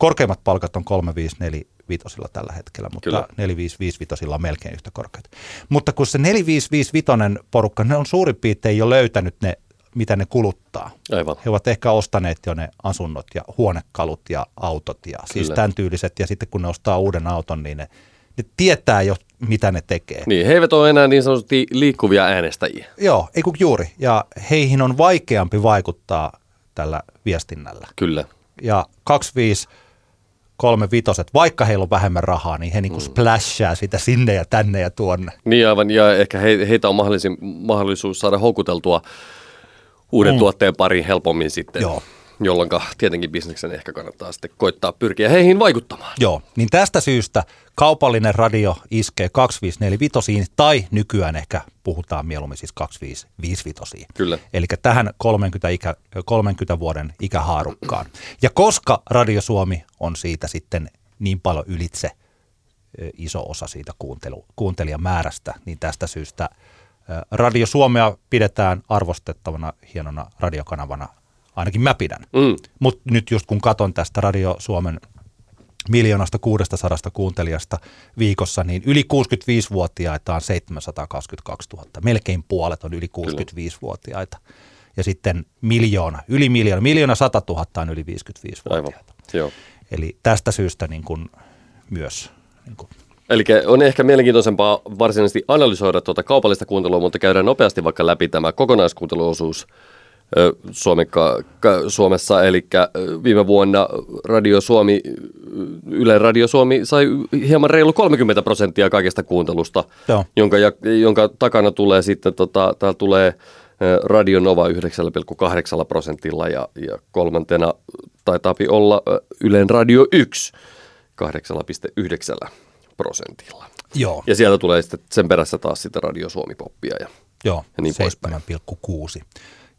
korkeimmat palkat on 3545 tällä hetkellä, mutta Kyllä. 4555 on melkein yhtä korkeat. Mutta kun se 4555 porukka, ne on suurin piirtein jo löytänyt ne, mitä ne kuluttaa. Aivan. He ovat ehkä ostaneet jo ne asunnot ja huonekalut ja autot ja siis Kyllä. tämän tyyliset. Ja sitten kun ne ostaa uuden auton, niin ne, ne tietää jo, mitä ne tekee. Niin, he eivät ole enää niin sanotusti liikkuvia äänestäjiä. Joo, ei kun juuri. Ja heihin on vaikeampi vaikuttaa tällä viestinnällä. Kyllä. Ja 25 kolme vitoset, vaikka heillä on vähemmän rahaa, niin he niinku Mm. splashaa sitä sinne ja tänne ja tuonne. Niin aivan, ja ehkä he, heitä on mahdollisuus saada houkuteltua uuden mm. tuotteen pariin helpommin sitten. Joo. Jolloin tietenkin bisneksen ehkä kannattaa sitten koittaa pyrkiä heihin vaikuttamaan. Joo, niin tästä syystä kaupallinen radio iskee 2545 tai nykyään ehkä puhutaan mieluummin siis 2555. Kyllä. Eli tähän 30, ikä, 30 vuoden ikähaarukkaan. Ja koska Radio Suomi on siitä sitten niin paljon ylitse iso osa siitä kuuntelu, kuuntelijamäärästä, niin tästä syystä Radio Suomea pidetään arvostettavana, hienona radiokanavana. Ainakin mä pidän. Mm. Mutta nyt just kun katon tästä Radio Suomen miljoonasta 600 kuuntelijasta viikossa, niin yli 65-vuotiaita on 722 000. Melkein puolet on yli 65-vuotiaita. Ja sitten miljoona, yli miljoona, miljoona 100 000 on yli 55-vuotiaita. Aivan. Joo. Eli tästä syystä niin kuin myös niin kuin, Eli on ehkä mielenkiintoisempaa varsinaisesti analysoida tuota kaupallista kuuntelua, mutta käydään nopeasti vaikka läpi tämä kokonaiskuunteluosuus Suomessa. Eli viime vuonna Radio Suomi, Yle Radio Suomi sai hieman reilu 30 prosenttia kaikesta kuuntelusta, Joo. jonka, jonka takana tulee sitten, tota, täällä tulee Radio Nova 9,8 prosentilla ja, ja kolmantena taitaa olla Ylen Radio 1 8,9 prosentilla. joo, Ja sieltä tulee sitten sen perässä taas sitten Radio Suomi Poppia. Ja, joo ja niin poispäin. 7,6.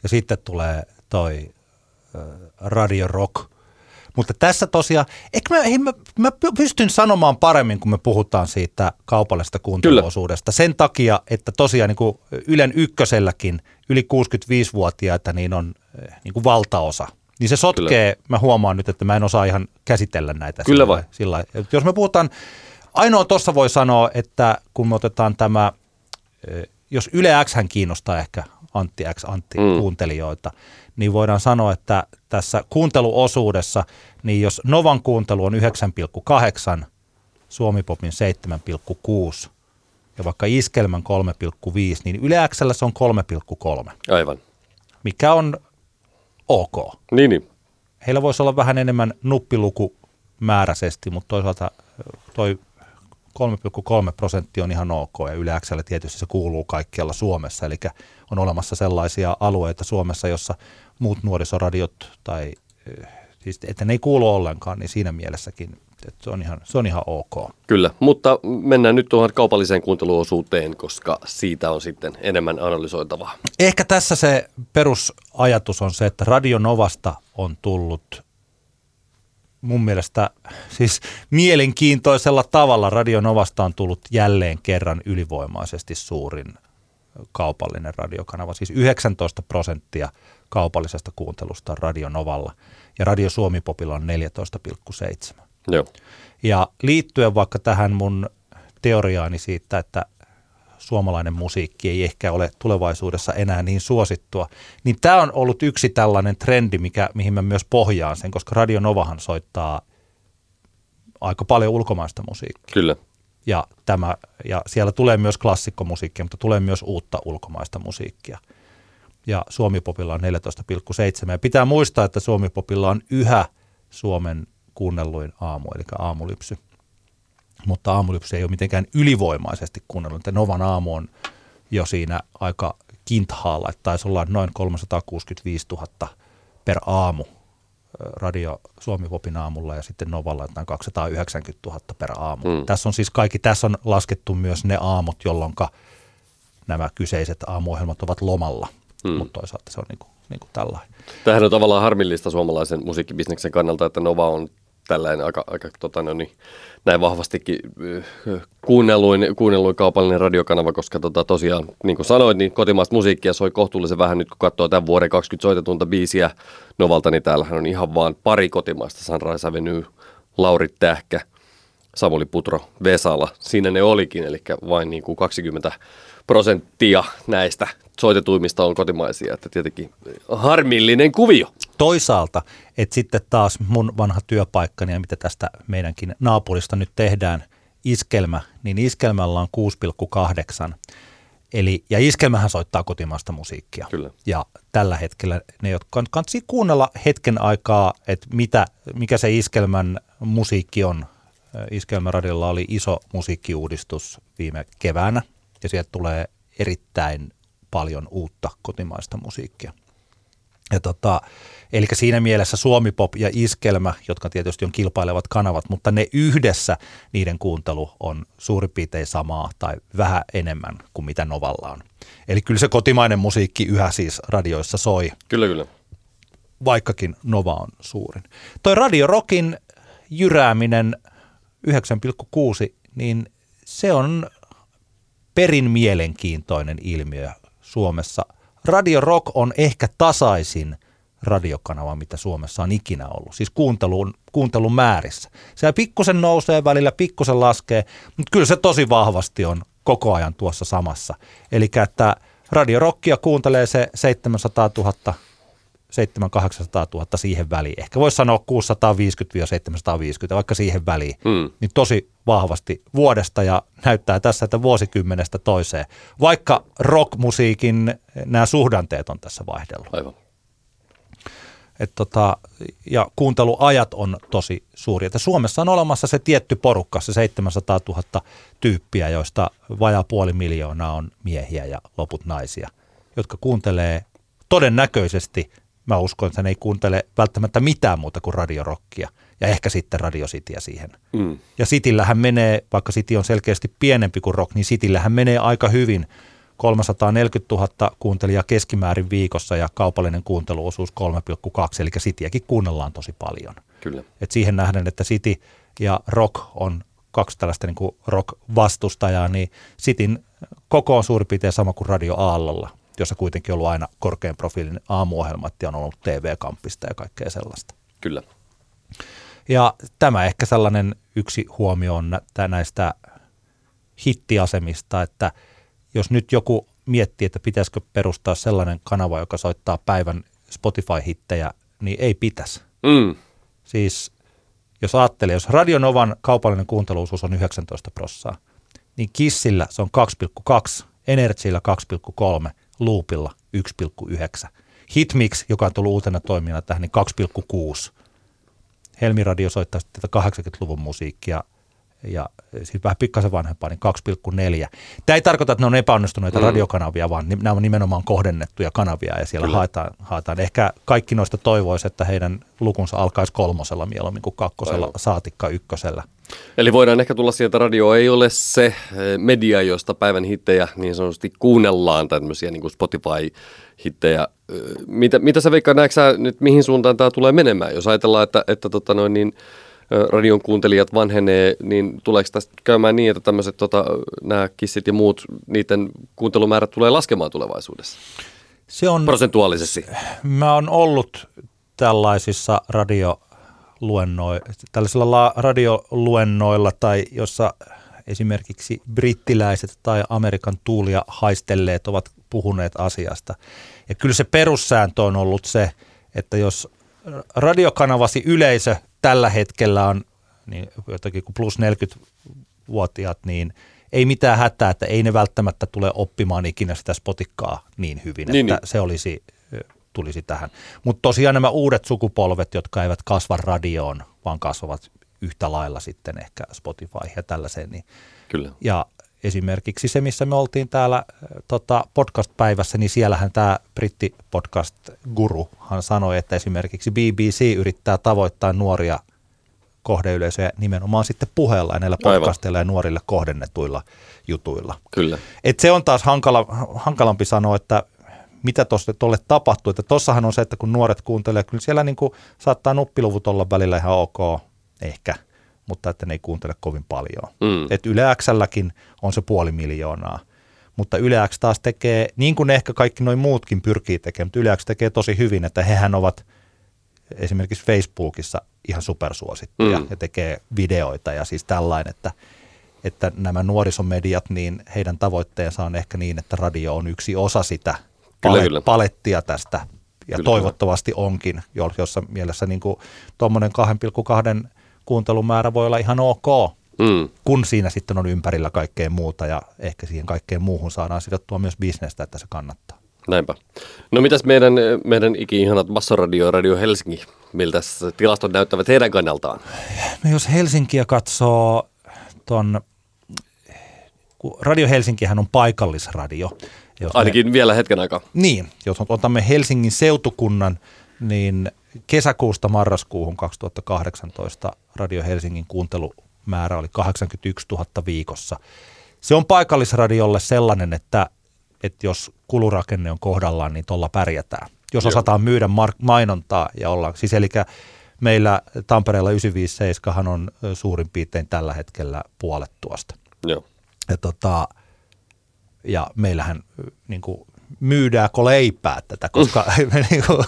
Ja sitten tulee toi Radio Rock. Mutta tässä tosiaan, eikö mä, hei, mä, mä py- pystyn sanomaan paremmin, kun me puhutaan siitä kaupallisesta kuunteluosuudesta. Sen takia, että tosiaan niin kuin Ylen ykköselläkin yli 65-vuotiaita niin on niin kuin valtaosa. Niin se sotkee, Kyllä. mä huomaan nyt, että mä en osaa ihan käsitellä näitä. Kyllä sillä vai? Sillä Jos me puhutaan, ainoa tuossa voi sanoa, että kun me otetaan tämä jos Yle X hän kiinnostaa ehkä Antti X Antti Mm. kuuntelijoita, niin voidaan sanoa, että tässä kuunteluosuudessa, niin jos Novan kuuntelu on 9,8, Suomipopin 7,6 ja vaikka Iskelmän 3,5, niin Yle Xllä se on 3,3, aivan. mikä on ok. Niin, niin. Heillä voisi olla vähän enemmän nuppiluku määräisesti, mutta toisaalta toi 3,3 prosenttia on ihan ok ja Yle Xllä tietysti se kuuluu kaikkialla Suomessa, eli on olemassa sellaisia alueita Suomessa, jossa muut nuorisoradiot tai ö, siis, että ne ei kuulu ollenkaan, niin siinä mielessäkin että se, on ihan, se on ihan ok. Kyllä, mutta mennään nyt tuohon kaupalliseen kuunteluosuuteen, koska siitä on sitten enemmän analysoitavaa. Ehkä tässä se perusajatus on se, että Radio Novasta on tullut mun mielestä siis mielenkiintoisella tavalla Radio Novasta on tullut jälleen kerran ylivoimaisesti suurin kaupallinen radiokanava. Siis 19 prosenttia kaupallisesta kuuntelusta on Radio Novalla ja Radio Suomi Popilla on 14,7. Joo, Ja liittyen vaikka tähän mun teoriaani siitä, että suomalainen musiikki ei ehkä ole tulevaisuudessa enää niin suosittua. Niin tämä on ollut yksi tällainen trendi, mikä, mihin mä myös pohjaan sen, koska Radio Novahan soittaa aika paljon ulkomaista musiikkia. Kyllä. Ja, tämä, ja siellä tulee myös klassikkomusiikkia, mutta tulee myös uutta ulkomaista musiikkia. Ja Suomipopilla on 14,7. Ja pitää muistaa, että Suomipopilla on yhä Suomen kuunnelluin aamu, eli aamulypsy. Mutta aamulypsy ei ole mitenkään ylivoimaisesti kuunnellut. Novan aamu on jo siinä aika kinthaalla, että taisi olla noin 365 000 per aamu radio Suomi Popin aamulla ja sitten Novalla jotain 290 000 per aamu. Mm. Tässä on siis kaikki, tässä on laskettu myös ne aamut, jolloin nämä kyseiset aamuohjelmat ovat lomalla, mm. mutta toisaalta se on niin kuin, niin kuin tällainen. Tämähän on tavallaan harmillista suomalaisen musiikkibisneksen kannalta, että Nova on tällainen aika, aika tota, no niin, näin vahvastikin kuunnelluin, kuunnelluin kaupallinen radiokanava, koska tota, tosiaan, niin kuin sanoit, niin kotimaista musiikkia soi kohtuullisen vähän nyt, kun katsoo tämän vuoden 20 soitetunta biisiä Novalta, niin täällähän on ihan vaan pari kotimaista, Sunrise Avenue, Lauri Tähkä, Samuli Putro, Vesala, siinä ne olikin, eli vain niin kuin 20 prosenttia näistä soitetuimmista on kotimaisia, että tietenkin harmillinen kuvio. Toisaalta, että sitten taas mun vanha työpaikkani ja mitä tästä meidänkin naapurista nyt tehdään, iskelmä, niin iskelmällä on 6,8. Eli, ja iskelmähän soittaa kotimaista musiikkia. Kyllä. Ja tällä hetkellä ne, jotka kannattaa kuunnella hetken aikaa, että mitä, mikä se iskelmän musiikki on. Iskelmäradiolla oli iso musiikkiuudistus viime keväänä ja sieltä tulee erittäin paljon uutta kotimaista musiikkia. Ja tota, eli siinä mielessä Suomipop ja Iskelmä, jotka tietysti on kilpailevat kanavat, mutta ne yhdessä, niiden kuuntelu on suurin piirtein samaa tai vähän enemmän kuin mitä Novalla on. Eli kyllä se kotimainen musiikki yhä siis radioissa soi. Kyllä, kyllä. Vaikkakin Nova on suurin. Toi Radio Rockin jyrääminen 9,6, niin se on perin mielenkiintoinen ilmiö Suomessa. Radio Rock on ehkä tasaisin radiokanava, mitä Suomessa on ikinä ollut, siis kuuntelun, kuuntelun määrissä. Se pikkusen nousee välillä, pikkusen laskee, mutta kyllä se tosi vahvasti on koko ajan tuossa samassa. Eli että Radio Rockia kuuntelee se 700 000 700 000 siihen väliin. Ehkä voisi sanoa 650-750, vaikka siihen väliin. Mm. Niin tosi vahvasti vuodesta ja näyttää tässä, että vuosikymmenestä toiseen. Vaikka rockmusiikin nämä suhdanteet on tässä vaihdellut. Aivan. Et tota, ja kuunteluajat on tosi suuri. Että Suomessa on olemassa se tietty porukka, se 700 000 tyyppiä, joista vajaa puoli miljoonaa on miehiä ja loput naisia, jotka kuuntelee todennäköisesti mä uskon, että hän ei kuuntele välttämättä mitään muuta kuin radiorokkia ja ehkä sitten radiositia siihen. Mm. Ja Sitillähän menee, vaikka Siti on selkeästi pienempi kuin rock, niin Sitillähän menee aika hyvin. 340 000 kuuntelijaa keskimäärin viikossa ja kaupallinen kuunteluosuus 3,2, eli Sitiäkin kuunnellaan tosi paljon. Kyllä. Et siihen nähden, että City ja rock on kaksi tällaista niin rock-vastustajaa, niin Sitin koko on suurin piirtein sama kuin Radio Aallolla jossa kuitenkin on ollut aina korkean profiilin aamuohjelmat ja on ollut TV-kampista ja kaikkea sellaista. Kyllä. Ja tämä ehkä sellainen yksi huomio on näistä hittiasemista, että jos nyt joku miettii, että pitäisikö perustaa sellainen kanava, joka soittaa päivän Spotify-hittejä, niin ei pitäisi. Mm. Siis jos ajattelee, jos Radionovan kaupallinen kuunteluosuus on 19 prossaa, niin Kissillä se on 2,2, Energyllä 2,3 loopilla 1,9. Hitmix, joka on tullut uutena toimijana tähän, niin 2,6. Helmi Radio soittaa tätä 80-luvun musiikkia ja siis vähän pikkasen vanhempaa, niin 2,4. Tämä ei tarkoita, että ne on epäonnistuneita mm. radiokanavia, vaan nämä on nimenomaan kohdennettuja kanavia ja siellä haetaan, haetaan. Ehkä kaikki noista toivoisi, että heidän lukunsa alkaisi kolmosella mieluummin kuin kakkosella, Aivan. saatikka ykkösellä. Eli voidaan ehkä tulla sieltä, radio ei ole se eh, media, josta päivän hittejä niin sanotusti kuunnellaan, tämmöisiä niin kuin Spotify-hittejä. Eh, mitä, mitä sä Veikka, näetkö sä nyt, mihin suuntaan tämä tulee menemään? Jos ajatellaan, että, että tota noin, niin, eh, radion kuuntelijat vanhenee, niin tuleeko tästä käymään niin, että tämmöiset tota, nämä kissit ja muut, niiden kuuntelumäärät tulee laskemaan tulevaisuudessa? Se on, Prosentuaalisesti. Mä oon ollut tällaisissa radio tällaisilla radioluennoilla tai jossa esimerkiksi brittiläiset tai Amerikan tuulia haistelleet ovat puhuneet asiasta. Ja kyllä se perussääntö on ollut se, että jos radiokanavasi yleisö tällä hetkellä on niin jotakin kuin plus 40-vuotiaat, niin ei mitään hätää, että ei ne välttämättä tule oppimaan ikinä sitä spotikkaa niin hyvin, niin, että niin. se olisi, tulisi tähän. Mutta tosiaan nämä uudet sukupolvet, jotka eivät kasva radioon, vaan kasvavat yhtä lailla sitten ehkä Spotify ja tällaiseen. Niin Kyllä. Ja esimerkiksi se, missä me oltiin täällä tota, podcast-päivässä, niin siellähän tämä britti podcast-guruhan sanoi, että esimerkiksi BBC yrittää tavoittaa nuoria kohdeyleisöjä nimenomaan sitten puheella ja näillä podcasteilla ja nuorille kohdennetuilla jutuilla. Kyllä. Et se on taas hankala, hankalampi sanoa, että mitä tuolle tapahtuu. Että tossahan on se, että kun nuoret kuuntelee, kyllä siellä niin kuin saattaa nuppiluvut olla välillä ihan ok, ehkä, mutta että ne ei kuuntele kovin paljon. Mm. Et Yle Xlläkin on se puoli miljoonaa, mutta Yle X taas tekee, niin kuin ehkä kaikki noin muutkin pyrkii tekemään, mutta Yle X tekee tosi hyvin, että hehän ovat esimerkiksi Facebookissa ihan supersuosittuja mm. ja tekee videoita ja siis tällainen, että, että nämä nuorisomediat, niin heidän tavoitteensa on ehkä niin, että radio on yksi osa sitä palet, kyllä, palettia tästä ja kyllä, toivottavasti kyllä. onkin, jossa mielessä niin tuommoinen 2,2 kuuntelumäärä voi olla ihan ok, mm. kun siinä sitten on ympärillä kaikkea muuta ja ehkä siihen kaikkeen muuhun saadaan sidottua myös bisnestä, että se kannattaa. Näinpä. No mitäs meidän, meidän iki-ihanat Massoradio Radio Helsinki, miltä tilastot näyttävät heidän kannaltaan? No jos Helsinkiä katsoo tuon, Radio Helsinkihän on paikallisradio. Jos Ainakin me, vielä hetken aikaa. Niin, jos otamme Helsingin seutukunnan, niin kesäkuusta marraskuuhun 2018 Radio Helsingin kuuntelumäärä oli 81 000 viikossa. Se on paikallisradiolle sellainen, että, että jos kulurakenne on kohdallaan, niin tuolla pärjätään. Jos Joo. osataan myydä mainontaa ja olla, siis eli meillä Tampereella 957 on suurin piirtein tällä hetkellä puolet tuosta. Joo. Ja, tota, ja meillähän niin kuin, myydäänkö leipää tätä, koska me niin kuin,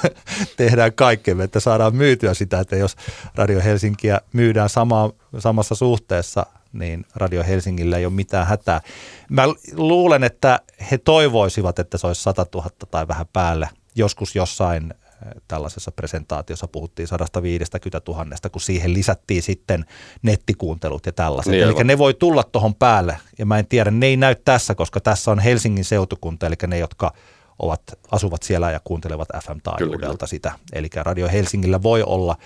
tehdään kaikkemme, että saadaan myytyä sitä, että jos Radio Helsinkiä myydään sama, samassa suhteessa, niin Radio Helsingillä ei ole mitään hätää. Mä luulen, että he toivoisivat, että se olisi 100 000 tai vähän päälle. Joskus jossain tällaisessa presentaatiossa puhuttiin 150 000, kun siihen lisättiin sitten nettikuuntelut ja tällaiset. Niin eli ne voi tulla tuohon päälle, ja mä en tiedä, ne ei näy tässä, koska tässä on Helsingin seutukunta, eli ne, jotka ovat, asuvat siellä ja kuuntelevat FM-taajuudelta sitä. Eli Radio Helsingillä voi olla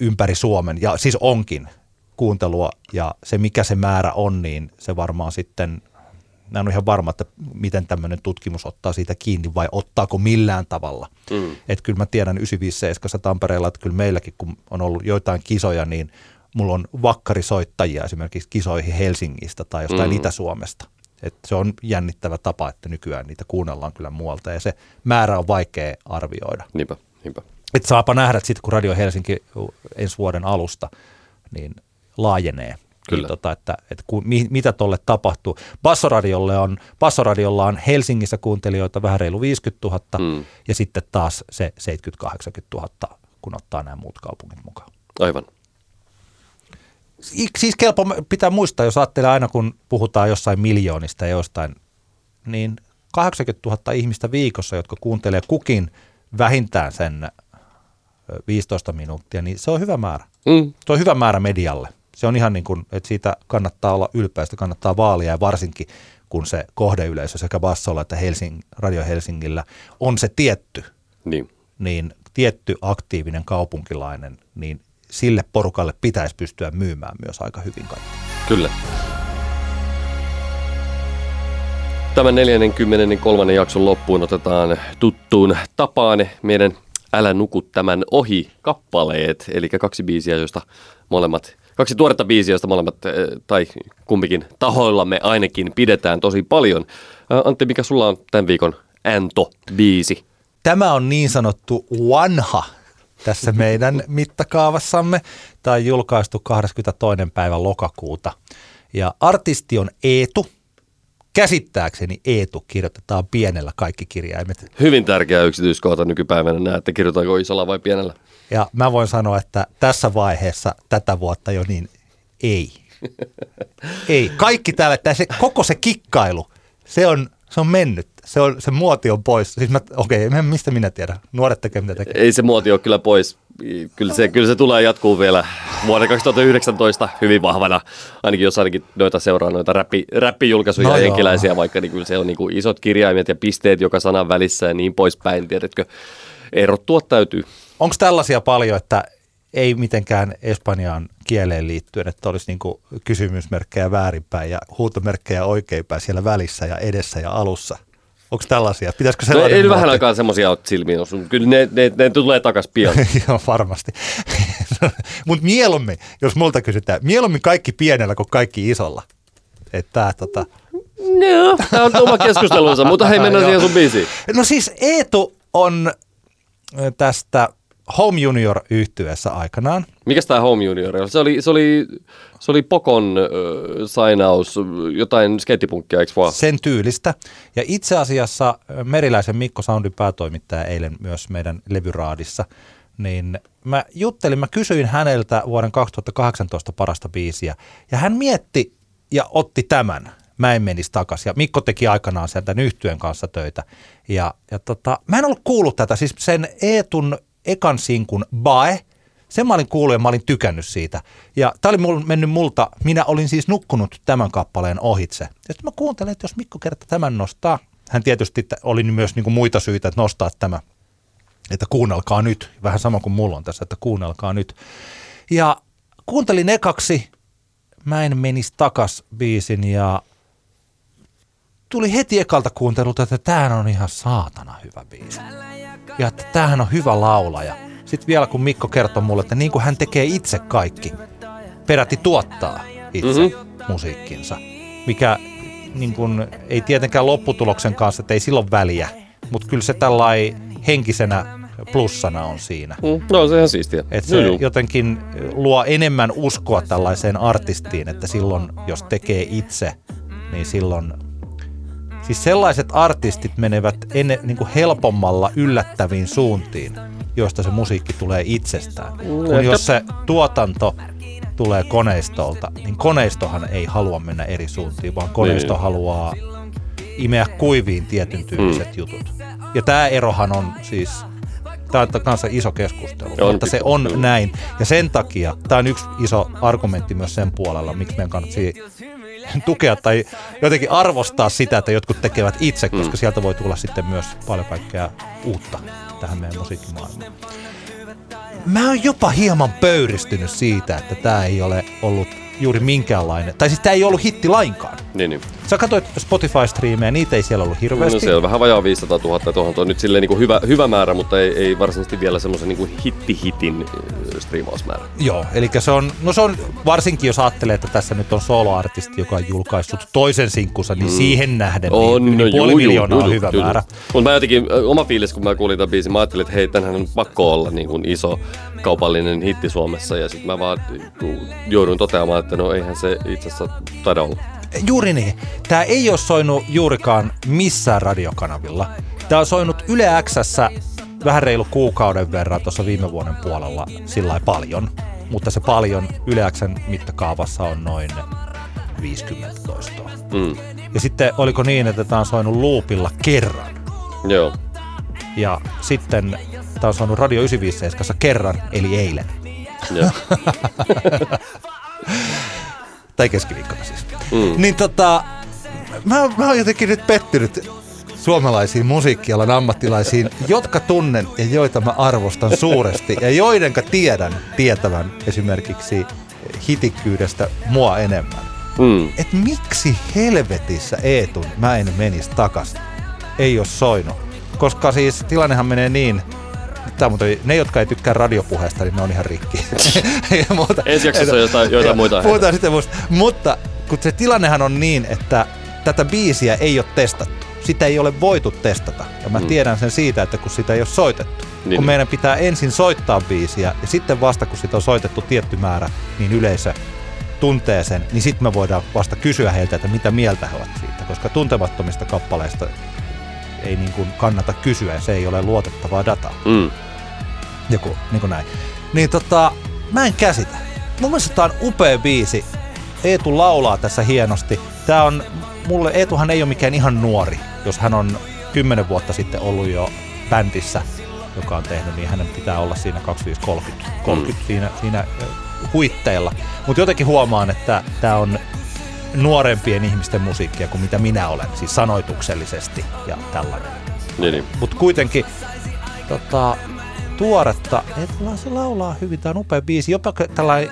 ympäri Suomen, ja siis onkin kuuntelua, ja se mikä se määrä on, niin se varmaan sitten mä en ole ihan varma, että miten tämmöinen tutkimus ottaa siitä kiinni vai ottaako millään tavalla. Mm. Että kyllä mä tiedän 957 Tampereella, että kyllä meilläkin kun on ollut joitain kisoja, niin mulla on vakkarisoittajia esimerkiksi kisoihin Helsingistä tai jostain mm. Itä-Suomesta. Et se on jännittävä tapa, että nykyään niitä kuunnellaan kyllä muualta ja se määrä on vaikea arvioida. Niinpä, niinpä. Et saapa nähdä, että sitten kun Radio Helsinki ensi vuoden alusta niin laajenee – Kyllä. Niin, tota, että, että ku, mi, mitä tuolle tapahtuu. Bassoradiolle on, Bassoradiolla on Helsingissä kuuntelijoita vähän reilu 50 000 mm. ja sitten taas se 70-80 000, kun ottaa nämä muut kaupungit mukaan. Aivan. Siis kelpo pitää muistaa, jos ajattelee aina kun puhutaan jossain miljoonista ja jostain, niin 80 000 ihmistä viikossa, jotka kuuntelee kukin vähintään sen 15 minuuttia, niin se on hyvä määrä. Mm. Se on hyvä määrä medialle se on ihan niin kuin, että siitä kannattaa olla ylpeä, sitä kannattaa vaalia ja varsinkin kun se kohdeyleisö sekä Bassolla että Helsing, Radio Helsingillä on se tietty, niin. niin tietty aktiivinen kaupunkilainen, niin sille porukalle pitäisi pystyä myymään myös aika hyvin kaikki. Kyllä. Tämän 43. jakson loppuun otetaan tuttuun tapaan meidän Älä nuku tämän ohi kappaleet, eli kaksi biisiä, joista molemmat kaksi tuoretta biisiä, joista molemmat, eh, tai kumpikin tahoillamme ainakin pidetään tosi paljon. Antti, mikä sulla on tämän viikon Anto-biisi? Tämä on niin sanottu vanha tässä meidän mittakaavassamme. Tämä on julkaistu 22. päivä lokakuuta. Ja artisti on Eetu. Käsittääkseni Eetu kirjoitetaan pienellä kaikki kirjaimet. Hyvin tärkeä yksityiskohta nykypäivänä näette, että kirjoitaanko isolla vai pienellä. Ja mä voin sanoa, että tässä vaiheessa tätä vuotta jo niin ei. Ei, kaikki täällä, tää se, koko se kikkailu, se on, se on mennyt. Se, on, se muoti on pois. Siis mä, okei, okay, mistä minä tiedän? Nuoret tekee mitä tekee. Ei se muoti ole kyllä pois. Kyllä se, kyllä se tulee jatkuu vielä vuonna 2019 hyvin vahvana, ainakin jos ainakin noita seuraa noita räppi, räppijulkaisuja No jenkiläisiä vaikka, niin kyllä se on niin kuin isot kirjaimet ja pisteet joka sanan välissä ja niin poispäin, tiedätkö, erottua täytyy. Onko tällaisia paljon, että ei mitenkään Espanjaan kieleen liittyen, että olisi niinku kysymysmerkkejä väärinpäin ja huutomerkkejä oikeinpäin siellä välissä ja edessä ja alussa? Onko tällaisia? Pitäisikö No, ei vähän aikaa semmoisia ole silmiin osunut. Kyllä ne, ne, ne tulee takas pian. Joo, varmasti. Mutta mieluummin, jos multa kysytään, mieluummin kaikki pienellä kuin kaikki isolla. Että tota. no, tämä on oma keskustelunsa, mutta hei mennään siihen sun biisiin. No siis Eetu on tästä Home Junior yhtyeessä aikanaan. Mikäs tämä Home Junior oli? Se oli, se oli, se oli Pokon äh, sainaus, jotain skeittipunkkia, eikö vaan? sen tyylistä. Ja itse asiassa Meriläisen Mikko Soundin päätoimittaja eilen myös meidän levyraadissa, niin mä juttelin, mä kysyin häneltä vuoden 2018 parasta biisiä, ja hän mietti ja otti tämän. Mä en menisi takaisin. Ja Mikko teki aikanaan sen tämän yhtyön kanssa töitä. Ja, ja tota, mä en ollut kuullut tätä, siis sen Eetun ekan sinkun Bae, sen mä olin kuullut ja mä olin tykännyt siitä. Ja tää oli mul, mennyt multa, minä olin siis nukkunut tämän kappaleen ohitse. Ja sitten mä kuuntelin, että jos Mikko kerta tämän nostaa, hän tietysti oli myös niinku muita syitä, että nostaa tämä, että kuunnelkaa nyt, vähän sama kuin mulla on tässä, että kuunnelkaa nyt. Ja kuuntelin ekaksi, mä en menisi takas biisin ja tuli heti ekalta kuuntelulta, että tämähän on ihan saatana hyvä biisi. Ja että tämähän on hyvä laulaja. Sitten vielä kun Mikko kertoi mulle, että niin kuin hän tekee itse kaikki, peräti tuottaa itse Mhm. mm-hmm. musiikkinsa, mikä niin kuin, ei tietenkään lopputuloksen kanssa, että ei silloin väliä, mutta kyllä se tällainen henkisenä plussana on siinä. Mm, no se ihan siistiä. Että se joo. jotenkin luo enemmän uskoa tällaiseen artistiin, että silloin jos tekee itse, niin silloin... Siis sellaiset artistit menevät enne, niin kuin helpommalla yllättäviin suuntiin, joista se musiikki tulee itsestään. Kun jos se tuotanto tulee koneistolta, niin koneistohan ei halua mennä eri suuntiin, vaan koneisto Niin. haluaa imeä kuiviin tietyn tyyliset Mm. jutut. Ja tämä erohan on siis, tämä on kanssa iso keskustelu, On mutta se on näin. Ja sen takia, tämä on yksi iso argumentti myös sen puolella, miksi meidän kannattaa tukea tai jotenkin arvostaa sitä, että jotkut tekevät itse, koska Mm. sieltä voi tulla sitten myös paljon kaikkea uutta tähän meidän musiikkimaailmaan. Mä oon jopa hieman pöyristynyt siitä, että tämä ei ole ollut juuri minkäänlainen, tai siis tämä ei ollut hitti lainkaan. Niin, niin. Sä katsoit Spotify-striimejä, niitä ei siellä ollut hirveästi. No se on vähän vajaa 500 000, tuohon on nyt silleen niin kuin hyvä, hyvä määrä, mutta ei, ei varsinaisesti vielä semmoisen niin hitti-hitin striimausmäärä. Joo, eli se on, no se on varsinkin jos ajattelee, että tässä nyt on soloartisti, joka on julkaissut toisen sinkkunsa, niin siihen nähden On, niin, no niin puoli juu, miljoonaa juu, on hyvä juu. määrä. Mutta mä jotenkin, oma fiilis, kun mä kuulin tämän biisin, mä ajattelin, että hei, tänhän on pakko olla niin kuin iso kaupallinen hitti Suomessa. Ja sitten mä vaan jouduin toteamaan, että no eihän se itse asiassa taida olla. Juuri niin. Tämä ei ole soinut juurikaan missään radiokanavilla. Tämä on soinut Yle Xssä vähän reilu kuukauden verran tuossa viime vuoden puolella sillä paljon. Mutta se paljon Yle Xn mittakaavassa on noin 50 toistoa. Mm. Ja sitten oliko niin, että tämä on soinut loopilla kerran. Joo. Ja sitten tämä on saanut Radio 957 kerran, eli eilen. Joo. Tai keskiviikkona siis. Mm. Niin tota, mä, mä oon jotenkin nyt pettynyt suomalaisiin musiikkialan ammattilaisiin, jotka tunnen ja joita mä arvostan suuresti ja joidenka tiedän tietävän esimerkiksi hitikkyydestä mua enemmän. Mm. Et miksi helvetissä Eetun mä en menis takas? Ei ole soinut. Koska siis tilannehan menee niin, On muuten, ne, jotka ei tykkää radiopuheesta, niin ne on ihan rikki. Muuta. Ensi jaksossa on jotain- joitain Joo, muita. Puhutaan sitten muista. Mutta kun se tilannehan on niin, että tätä biisiä ei ole testattu. Sitä ei ole voitu testata. Ja mä Mm. tiedän sen siitä, että kun sitä ei ole soitettu. Niin. Kun meidän pitää ensin soittaa biisiä ja sitten vasta kun sitä on soitettu tietty määrä, niin yleisö tuntee sen, niin sitten me voidaan vasta kysyä heiltä, että mitä mieltä he ovat siitä. Koska tuntemattomista kappaleista ei niin kuin kannata kysyä ja se ei ole luotettavaa dataa. Mm. Joku, niin kuin näin. Niin tota, mä en käsitä. Mun mielestä tää on upea biisi. Eetu laulaa tässä hienosti. Tää on, mulle Eetuhan ei ole mikään ihan nuori, jos hän on kymmenen vuotta sitten ollut jo bändissä, joka on tehnyt, niin hänen pitää olla siinä 25-30 30 mm. siinä, siinä huitteilla. Mutta jotenkin huomaan, että tämä on nuorempien ihmisten musiikkia kuin mitä minä olen, siis sanoituksellisesti ja tällainen. Niin, niin. Mutta kuitenkin tota, tuoretta, että se laulaa hyvin, tämä on upea biisi, jopa tällainen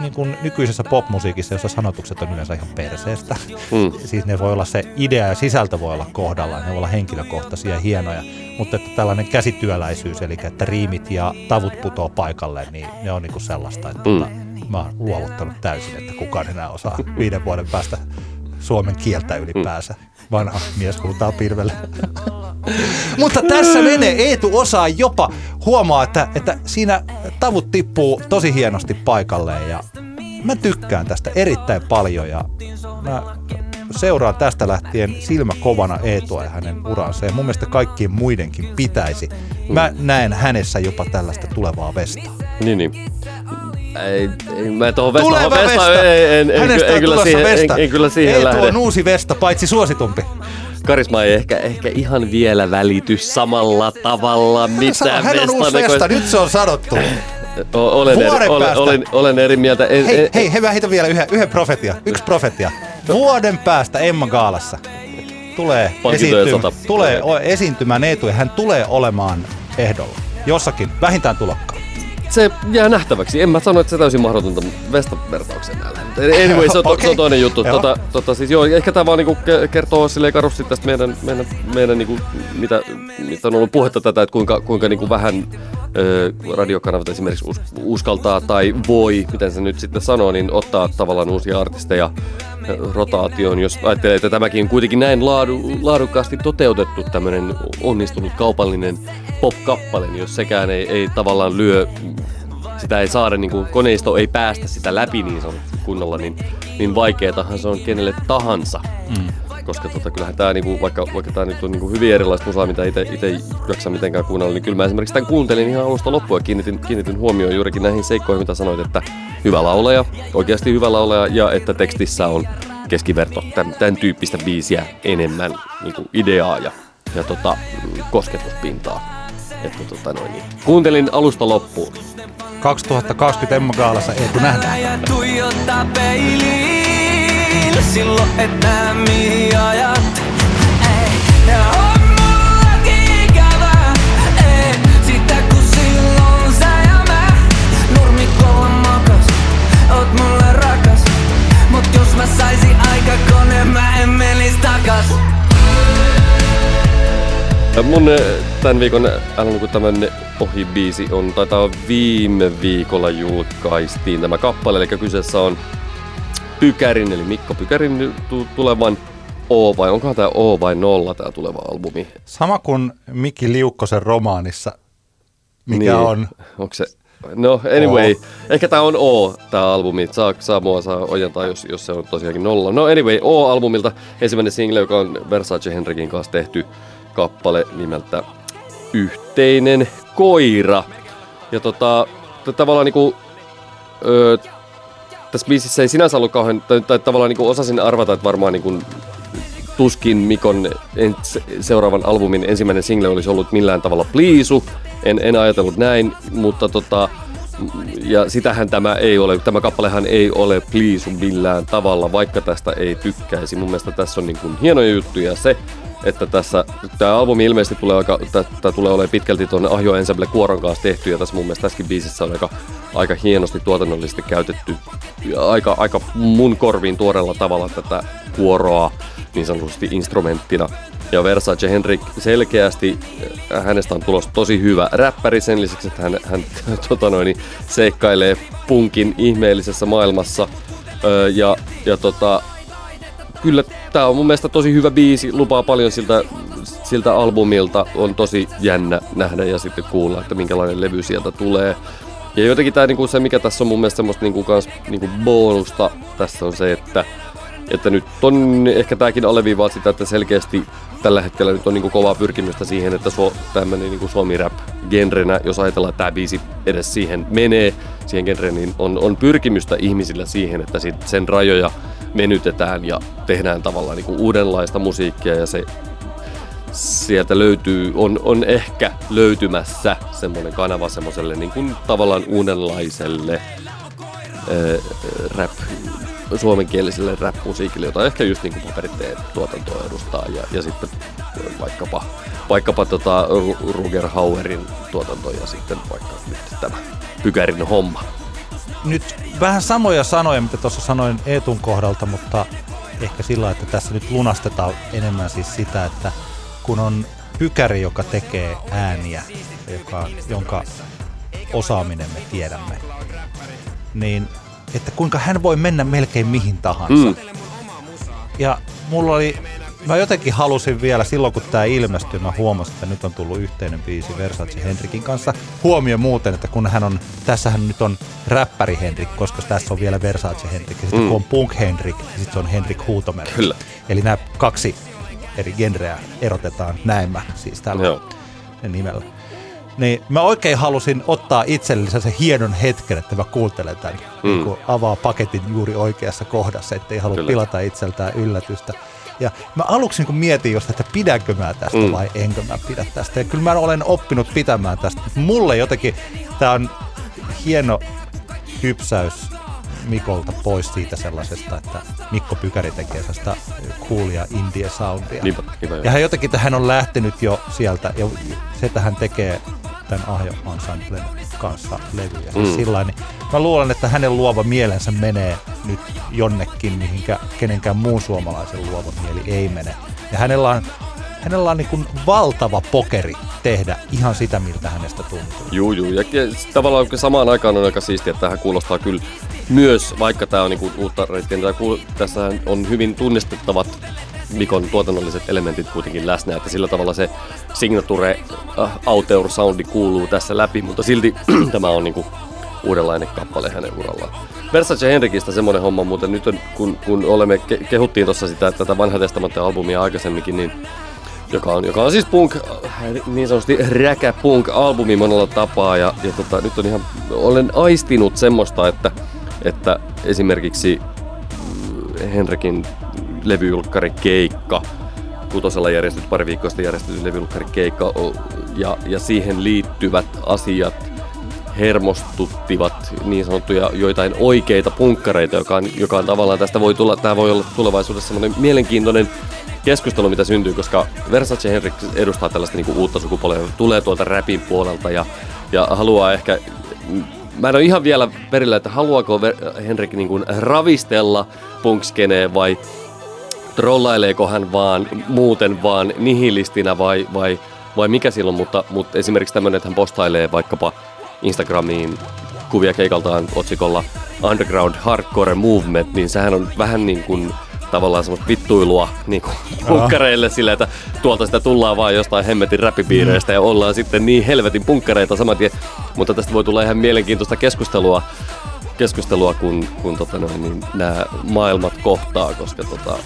niin kuin nykyisessä popmusiikissa, jossa sanotukset on yleensä ihan perseestä. Mm. siis ne voi olla se idea ja sisältö voi olla kohdallaan, ne voi olla henkilökohtaisia ja hienoja, mutta että tällainen käsityöläisyys, eli että riimit ja tavut putoo paikalle, niin ne on niin kuin sellaista, että mm. Mä oon luovuttanut täysin, että kukaan enää osaa viiden vuoden päästä suomen kieltä ylipäänsä. Vanha mies huutaa pirvelle. Mutta tässä menee. Eetu osaa jopa huomaa, että, että siinä tavut tippuu tosi hienosti paikalleen ja mä tykkään tästä erittäin paljon ja mä seuraan tästä lähtien silmä kovana Eetua ja hänen uransa ja mun mielestä kaikkien muidenkin pitäisi. Mä näen hänessä jopa tällaista tulevaa vestaa. Niin, niin. Ei, ei mä tuohon vesta, Tuleva vesta, vesta. Ei, en, en, Hänestä en, on kyllä siihen, vesta. en, en, kyllä siihen Eetu lähde. on uusi vesta, paitsi suositumpi. Karisma ei ehkä, ehkä ihan vielä välity samalla tavalla, mitä Hän on uusi näköistä- vesta, nyt se on sanottu. O- Olen eri, olen, olen, olen eri mieltä. En, Hei, en, hei, hei, mä heitän vielä yhden, yhden profetia. Yksi profetia. Vuoden päästä Emma Gaalassa tulee, esiintymä, tulee esiintymään Eetu ja hän tulee olemaan ehdolla. Jossakin, vähintään tulokkaan. Se jää nähtäväksi. En mä sano, että se täysin mahdotonta Vestan-vertauksen näillä. Anyway, se on, to, Okei. se on toinen juttu. Joo. Tota, tota, siis, joo, ehkä tämä vaan niinku ke- kertoo silleen karusti tästä meidän, meidän, meidän niinku, mitä, mitä on ollut puhetta tätä, että kuinka, kuinka niinku vähän ö, radiokanavat esimerkiksi us, uskaltaa tai voi, miten se nyt sitten sanoo, niin ottaa tavallaan uusia artisteja rotaatioon, jos ajattelee, että tämäkin on kuitenkin näin laadu, laadukkaasti toteutettu tämmöinen onnistunut kaupallinen pop-kappale, niin jos sekään ei, ei tavallaan lyö sitä ei saada, niin kuin koneisto ei päästä sitä läpi niin sanotusti kunnolla, niin, niin vaikeatahan se on kenelle tahansa. Mm. Koska tota, kyllähän tämä, niinku, vaikka, vaikka tämä nyt on niinku hyvin erilaista musaa, mitä itse jaksa mitenkään kuunnella, niin kyllä mä esimerkiksi tämän kuuntelin ihan alusta loppuun ja kiinnitin, kiinnitin huomioon juurikin näihin seikkoihin, mitä sanoit, että hyvä laulaja, oikeasti hyvä laulaja, ja että tekstissä on keskiverto tämän, tämän tyyppistä biisiä enemmän niin kuin ideaa ja, ja tota, mm, kosketuspintaa. Että, tota, noin, niin. Kuuntelin alusta loppuun. 2020 Emma Gaalassa Eetu nähdään. ja tuijottaa peiliin. Silloin et näe mihin ajat. Mun eh, tämän viikon älä nuku tämän ohi biisi on, taitaa viime viikolla julkaistiin tämä kappale, eli kyseessä on Pykärin, eli Mikko Pykärin tu- tulevan O, vai onkohan tämä O vai nolla tämä tuleva albumi? Sama kuin Miki Liukkosen romaanissa, mikä Niin, on Onko se? No anyway, ehkä tämä on O, tämä albumi. Saa, saa mua saa ojentaa, jos, jos se on tosiaankin nolla. No anyway, O-albumilta ensimmäinen single, joka on Versace Henrikin kanssa tehty kappale nimeltä Yhteinen koira. Ja tota, tavallaan niinku, öö, tässä biisissä ei sinänsä ollut kauhean, tai, tai tavallaan niinku osasin arvata, että varmaan niinku tuskin Mikon seuraavan albumin ensimmäinen single olisi ollut millään tavalla pliisu. En, en ajatellut näin, mutta tota, ja sitähän tämä ei ole, tämä kappalehan ei ole pliisu millään tavalla, vaikka tästä ei tykkäisi. Mun mielestä tässä on niin kuin hienoja juttuja se, että tässä, tämä albumi ilmeisesti tulee aika, tämä tulee olemaan pitkälti tuonne Ahjo Ensemble Kuoron kanssa tehty, ja tässä mun mielestä tässäkin biisissä on aika, aika hienosti tuotannollisesti käytetty, ja aika, aika mun korviin tuoreella tavalla tätä kuoroa niin sanotusti instrumenttina. Ja Versace Henrik selkeästi, äh, hänestä on tulossa tosi hyvä räppäri sen lisäksi, että hän, hän tota noin, seikkailee punkin ihmeellisessä maailmassa. Öö, ja, ja tota, kyllä tämä on mun mielestä tosi hyvä biisi, lupaa paljon siltä, siltä albumilta. On tosi jännä nähdä ja sitten kuulla, että minkälainen levy sieltä tulee. Ja jotenkin tää, niinku, se, mikä tässä on mun mielestä semmoista niinku, kans, niinku bonusta tässä on se, että, että nyt on ehkä tämäkin alleviivaa sitä, että selkeästi tällä hetkellä nyt on niinku kovaa pyrkimystä siihen, että suo, tämmöinen niinku suomi rap genrenä, jos ajatellaan, että tämä biisi edes siihen menee, siihen genreen, niin on, on pyrkimystä ihmisillä siihen, että sit sen rajoja venytetään ja tehdään tavallaan niin kuin uudenlaista musiikkia ja se sieltä löytyy, on, on ehkä löytymässä semmoinen kanava semmoiselle niin kuin tavallaan uudenlaiselle ää, rap, suomenkieliselle rap-musiikille, jota ehkä just niin kuin paperitteen tuotantoa edustaa ja, ja sitten vaikkapa, vaikkapa tota Ruger Hauerin tuotanto ja sitten vaikka nyt tämä Pykärin homma. Nyt vähän samoja sanoja, mitä tuossa sanoin Eetun kohdalta, mutta ehkä sillä, että tässä nyt lunastetaan enemmän siis sitä, että kun on pykäri, joka tekee ääniä, joka, jonka osaaminen me tiedämme, niin että kuinka hän voi mennä melkein mihin tahansa. Mm. Ja mulla oli, mä jotenkin halusin vielä, silloin kun tämä ilmestyi, mä huomasin, että nyt on tullut yhteinen biisi Versace Henrikin kanssa. Huomio muuten, että kun hän on, tässähän nyt on räppäri Henrik, koska tässä on vielä Versace Henrik, ja sitten mm. kun on Punk Henrik, ja sitten se on Henrik Huutomerkki. Kyllä. Eli nämä kaksi eri genreä erotetaan näin mä siis tällä Joo. nimellä. Niin mä oikein halusin ottaa itselleni sen hienon hetken, että mä kuuntelen tämän, mm. niin kun avaa paketin juuri oikeassa kohdassa, ettei halua Kyllä. pilata itseltään yllätystä. Ja mä aluksi niin mietin just, että pidänkö mä tästä mm. vai enkö mä pidä tästä. Ja kyllä mä olen oppinut pitämään tästä. Mulle jotenkin tämä on hieno hypsäys Mikolta pois siitä sellaisesta, että Mikko Pykäri tekee sellaista coolia indie soundia. Niinpä, niinpä joo. ja hän jotenkin, että hän on lähtenyt jo sieltä, ja se, että hän tekee tämän Ahjo Ensemblen kanssa levyjä. Mm. Mm. Sillä niin mä luulen, että hänen luova mielensä menee nyt jonnekin, mihinkä kenenkään muun suomalaisen luova mieli ei mene. Ja hänellä on, hänellä on niin kuin valtava pokeri tehdä ihan sitä, miltä hänestä tuntuu. Juu, juu. Ja tavallaan samaan aikaan on aika siistiä, että tähän kuulostaa kyllä myös, vaikka tämä on niinku uutta reittiä, niin tässä on hyvin tunnistettavat Mikon tuotannolliset elementit kuitenkin läsnä, että sillä tavalla se signature äh, auteur soundi kuuluu tässä läpi, mutta silti tämä on niinku uudenlainen kappale hänen urallaan. Versace Henrikistä semmoinen homma, mutta nyt on, kun, kun olemme ke- kehuttiin tuossa sitä tätä vanha testamentin albumia aikaisemminkin, niin joka on, joka on siis punk, äh, niin sanotusti räkä punk albumi monella tapaa ja, ja tota, nyt on ihan, olen aistinut semmoista, että, että esimerkiksi mm, Henrikin levyjulkkari keikka, kutosella järjestetty, pari viikkoa sitten järjestetty levyjulkkari keikka o- ja, ja siihen liittyvät asiat hermostuttivat niin sanottuja joitain oikeita punkkareita, joka on, joka on tavallaan tästä voi tulla, tämä voi olla tulevaisuudessa semmoinen mielenkiintoinen keskustelu, mitä syntyy, koska Versace Henrik edustaa tällaista niinku uutta sukupolvea, tulee tuolta rapin puolelta ja, ja haluaa ehkä Mä en ole ihan vielä perillä, että haluaako Henrik niinku ravistella punkskeneen vai trollaileeko hän vaan muuten vaan nihilistinä vai, vai, vai mikä silloin, mutta, mutta esimerkiksi tämmöinen, että hän postailee vaikkapa Instagramiin kuvia keikaltaan otsikolla Underground Hardcore Movement, niin sehän on vähän niin kuin tavallaan semmoista vittuilua niin punkkareille sillä, että tuolta sitä tullaan vaan jostain hemmetin räppipiireistä ja ollaan sitten niin helvetin punkkareita saman tien. Mutta tästä voi tulla ihan mielenkiintoista keskustelua keskustelua, kun, kun tota noin, niin nämä maailmat kohtaa, koska tota,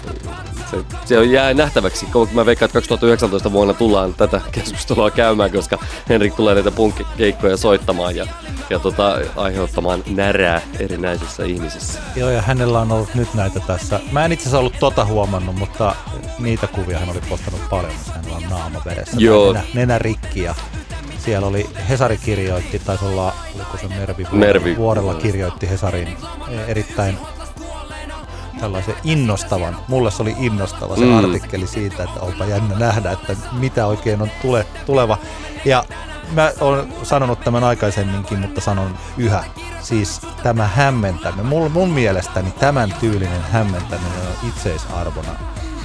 se, se on jää nähtäväksi. Mä veikkaan, että 2019 vuonna tullaan tätä keskustelua käymään, koska Henrik tulee näitä punkkeikkoja soittamaan ja, ja tota, aiheuttamaan närää erinäisissä ihmisissä. Joo, ja hänellä on ollut nyt näitä tässä. Mä en itse asiassa ollut tota huomannut, mutta niitä kuvia hän oli postannut paljon, missä hänellä on naama veressä. Joo. Nenä, nenä rikki ja siellä oli, Hesari kirjoitti, taisi olla, oliko se Mervi, Mervi. Vuorella kirjoitti Hesarin eh, erittäin tällaisen innostavan, mulle se oli innostava se mm. artikkeli siitä, että onpa jännä nähdä, että mitä oikein on tule, tuleva. Ja mä olen sanonut tämän aikaisemminkin, mutta sanon yhä. Siis tämä hämmentäminen, mun, mun mielestäni tämän tyylinen hämmentäminen on itseisarvona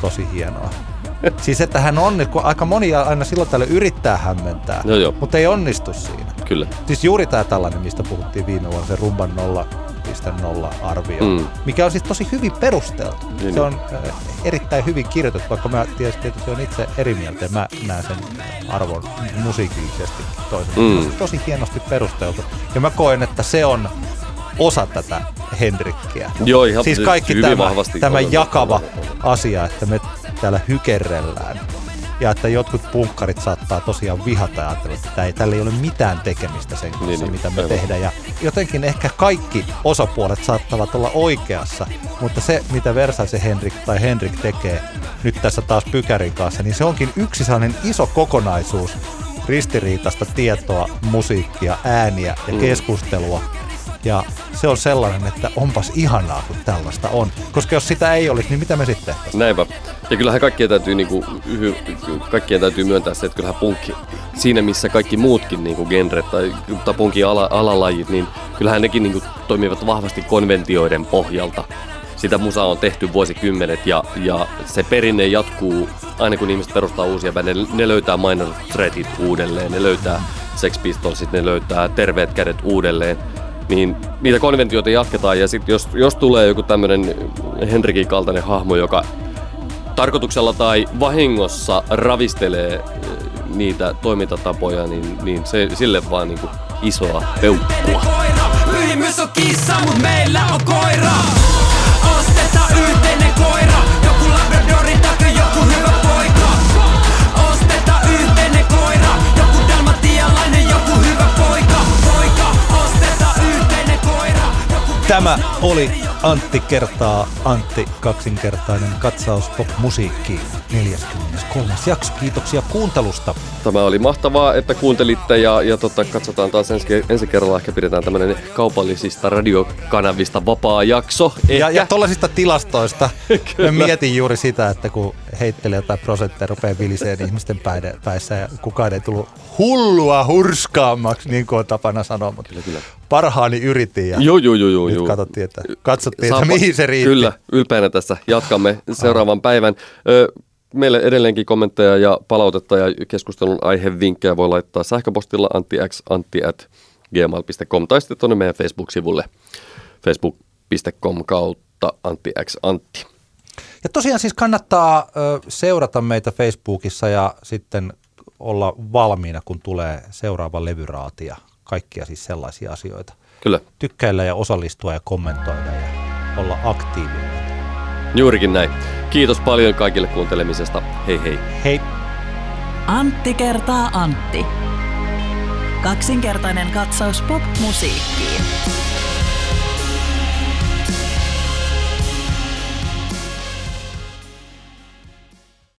tosi hienoa. Siis että hän on, kun aika moni aina silloin tällä yrittää hämmentää, Joo, joo. mutta ei onnistu siinä. Kyllä. Siis juuri tämä tällainen, mistä puhuttiin viime vuonna, se rumban 0,0 arvio, Mm. mikä on siis tosi hyvin perusteltu. Niin, se niin. on erittäin hyvin kirjoitettu, vaikka mä tietysti, tietysti on itse eri mieltä ja mä näen sen arvon musiikillisesti toisen. Mm. Mm. Tosi hienosti perusteltu. Ja mä koen, että se on osa tätä Henrikkiä. Joo, ihan siis kaikki hyvin tämä, tämä jakava asia, että me täällä hykerrellään ja että jotkut punkkarit saattaa tosiaan vihata ja ajatella, että ei, tällä ei ole mitään tekemistä sen kanssa, Niin, niin, mitä me aivan. tehdään. Ja jotenkin ehkä kaikki osapuolet saattavat olla oikeassa, mutta se, mitä Versace Henrik tai Henrik tekee nyt tässä taas Pykärin kanssa, niin se onkin yksi sellainen iso kokonaisuus ristiriitaista tietoa, musiikkia, ääniä ja Mm. Ja se on sellainen, että onpas ihanaa, kun tällaista on. Koska jos sitä ei olisi, niin mitä me sitten? Näinpä. Ja kyllähän kaikkien täytyy, niinku, kaikkien täytyy myöntää se, että kyllähän punkki, siinä missä kaikki muutkin niinku genret tai, tai punkin ala, alalajit, niin kyllähän nekin niinku toimivat vahvasti konventioiden pohjalta. Sitä musaa on tehty vuosikymmenet ja, ja se perinne jatkuu aina kun ihmiset perustaa uusia bändejä. Ne, ne löytää Minor Threatit uudelleen, ne löytää Sex Pistolsit, ne löytää Terveet kädet uudelleen niin niitä konventioita jatketaan ja sitten jos, jos tulee joku tämmöinen Henrikin kaltainen hahmo, joka tarkoituksella tai vahingossa ravistelee eh, niitä toimintatapoja, niin, niin se, sille vaan niinku isoa peukkua. koira Pyhimys on kissa, mut meillä on koira Tämä oli Antti kertaa Antti kaksinkertainen katsaus pop-musiikkiin 43. jakso. Kiitoksia kuuntelusta. Tämä oli mahtavaa, että kuuntelitte ja, ja tota, katsotaan taas ensi, ensi kerralla. Ehkä pidetään tämmöinen kaupallisista radiokanavista vapaa jakso. Ehkä. Ja, ja tuollaisista tilastoista mä mietin juuri sitä, että kun heittelee jotain prosentteja, rupeaa viliseen ihmisten päide, päissä ja kukaan ei tullut hullua hurskaammaksi, niin kuin on tapana sanoa, mutta Kyllä, kyllä. Parhaani yritin ja Joo, joo, joo, joo. nyt joo. katsottiin, että, katsottiin, Saapa- että mihin se riitti. Kyllä, ylpeänä tässä jatkamme seuraavan päivän. Ö, meille edelleenkin kommentteja ja palautetta ja keskustelun aihevinkkejä voi laittaa sähköpostilla antix antti at gmail.com tai sitten tuonne meidän Facebook-sivulle facebook.com kautta antix antti. Ja tosiaan siis kannattaa ö, seurata meitä Facebookissa ja sitten olla valmiina, kun tulee seuraava levyraati ja kaikkia siis sellaisia asioita. Kyllä, Tykkäillä ja osallistua ja kommentoida ja olla aktiivinen. juurikin näin. Kiitos paljon kaikille kuuntelemisesta. Hei hei. Hei! Antti kertaa Antti. Kaksinkertainen katsaus pop-musiikkiin.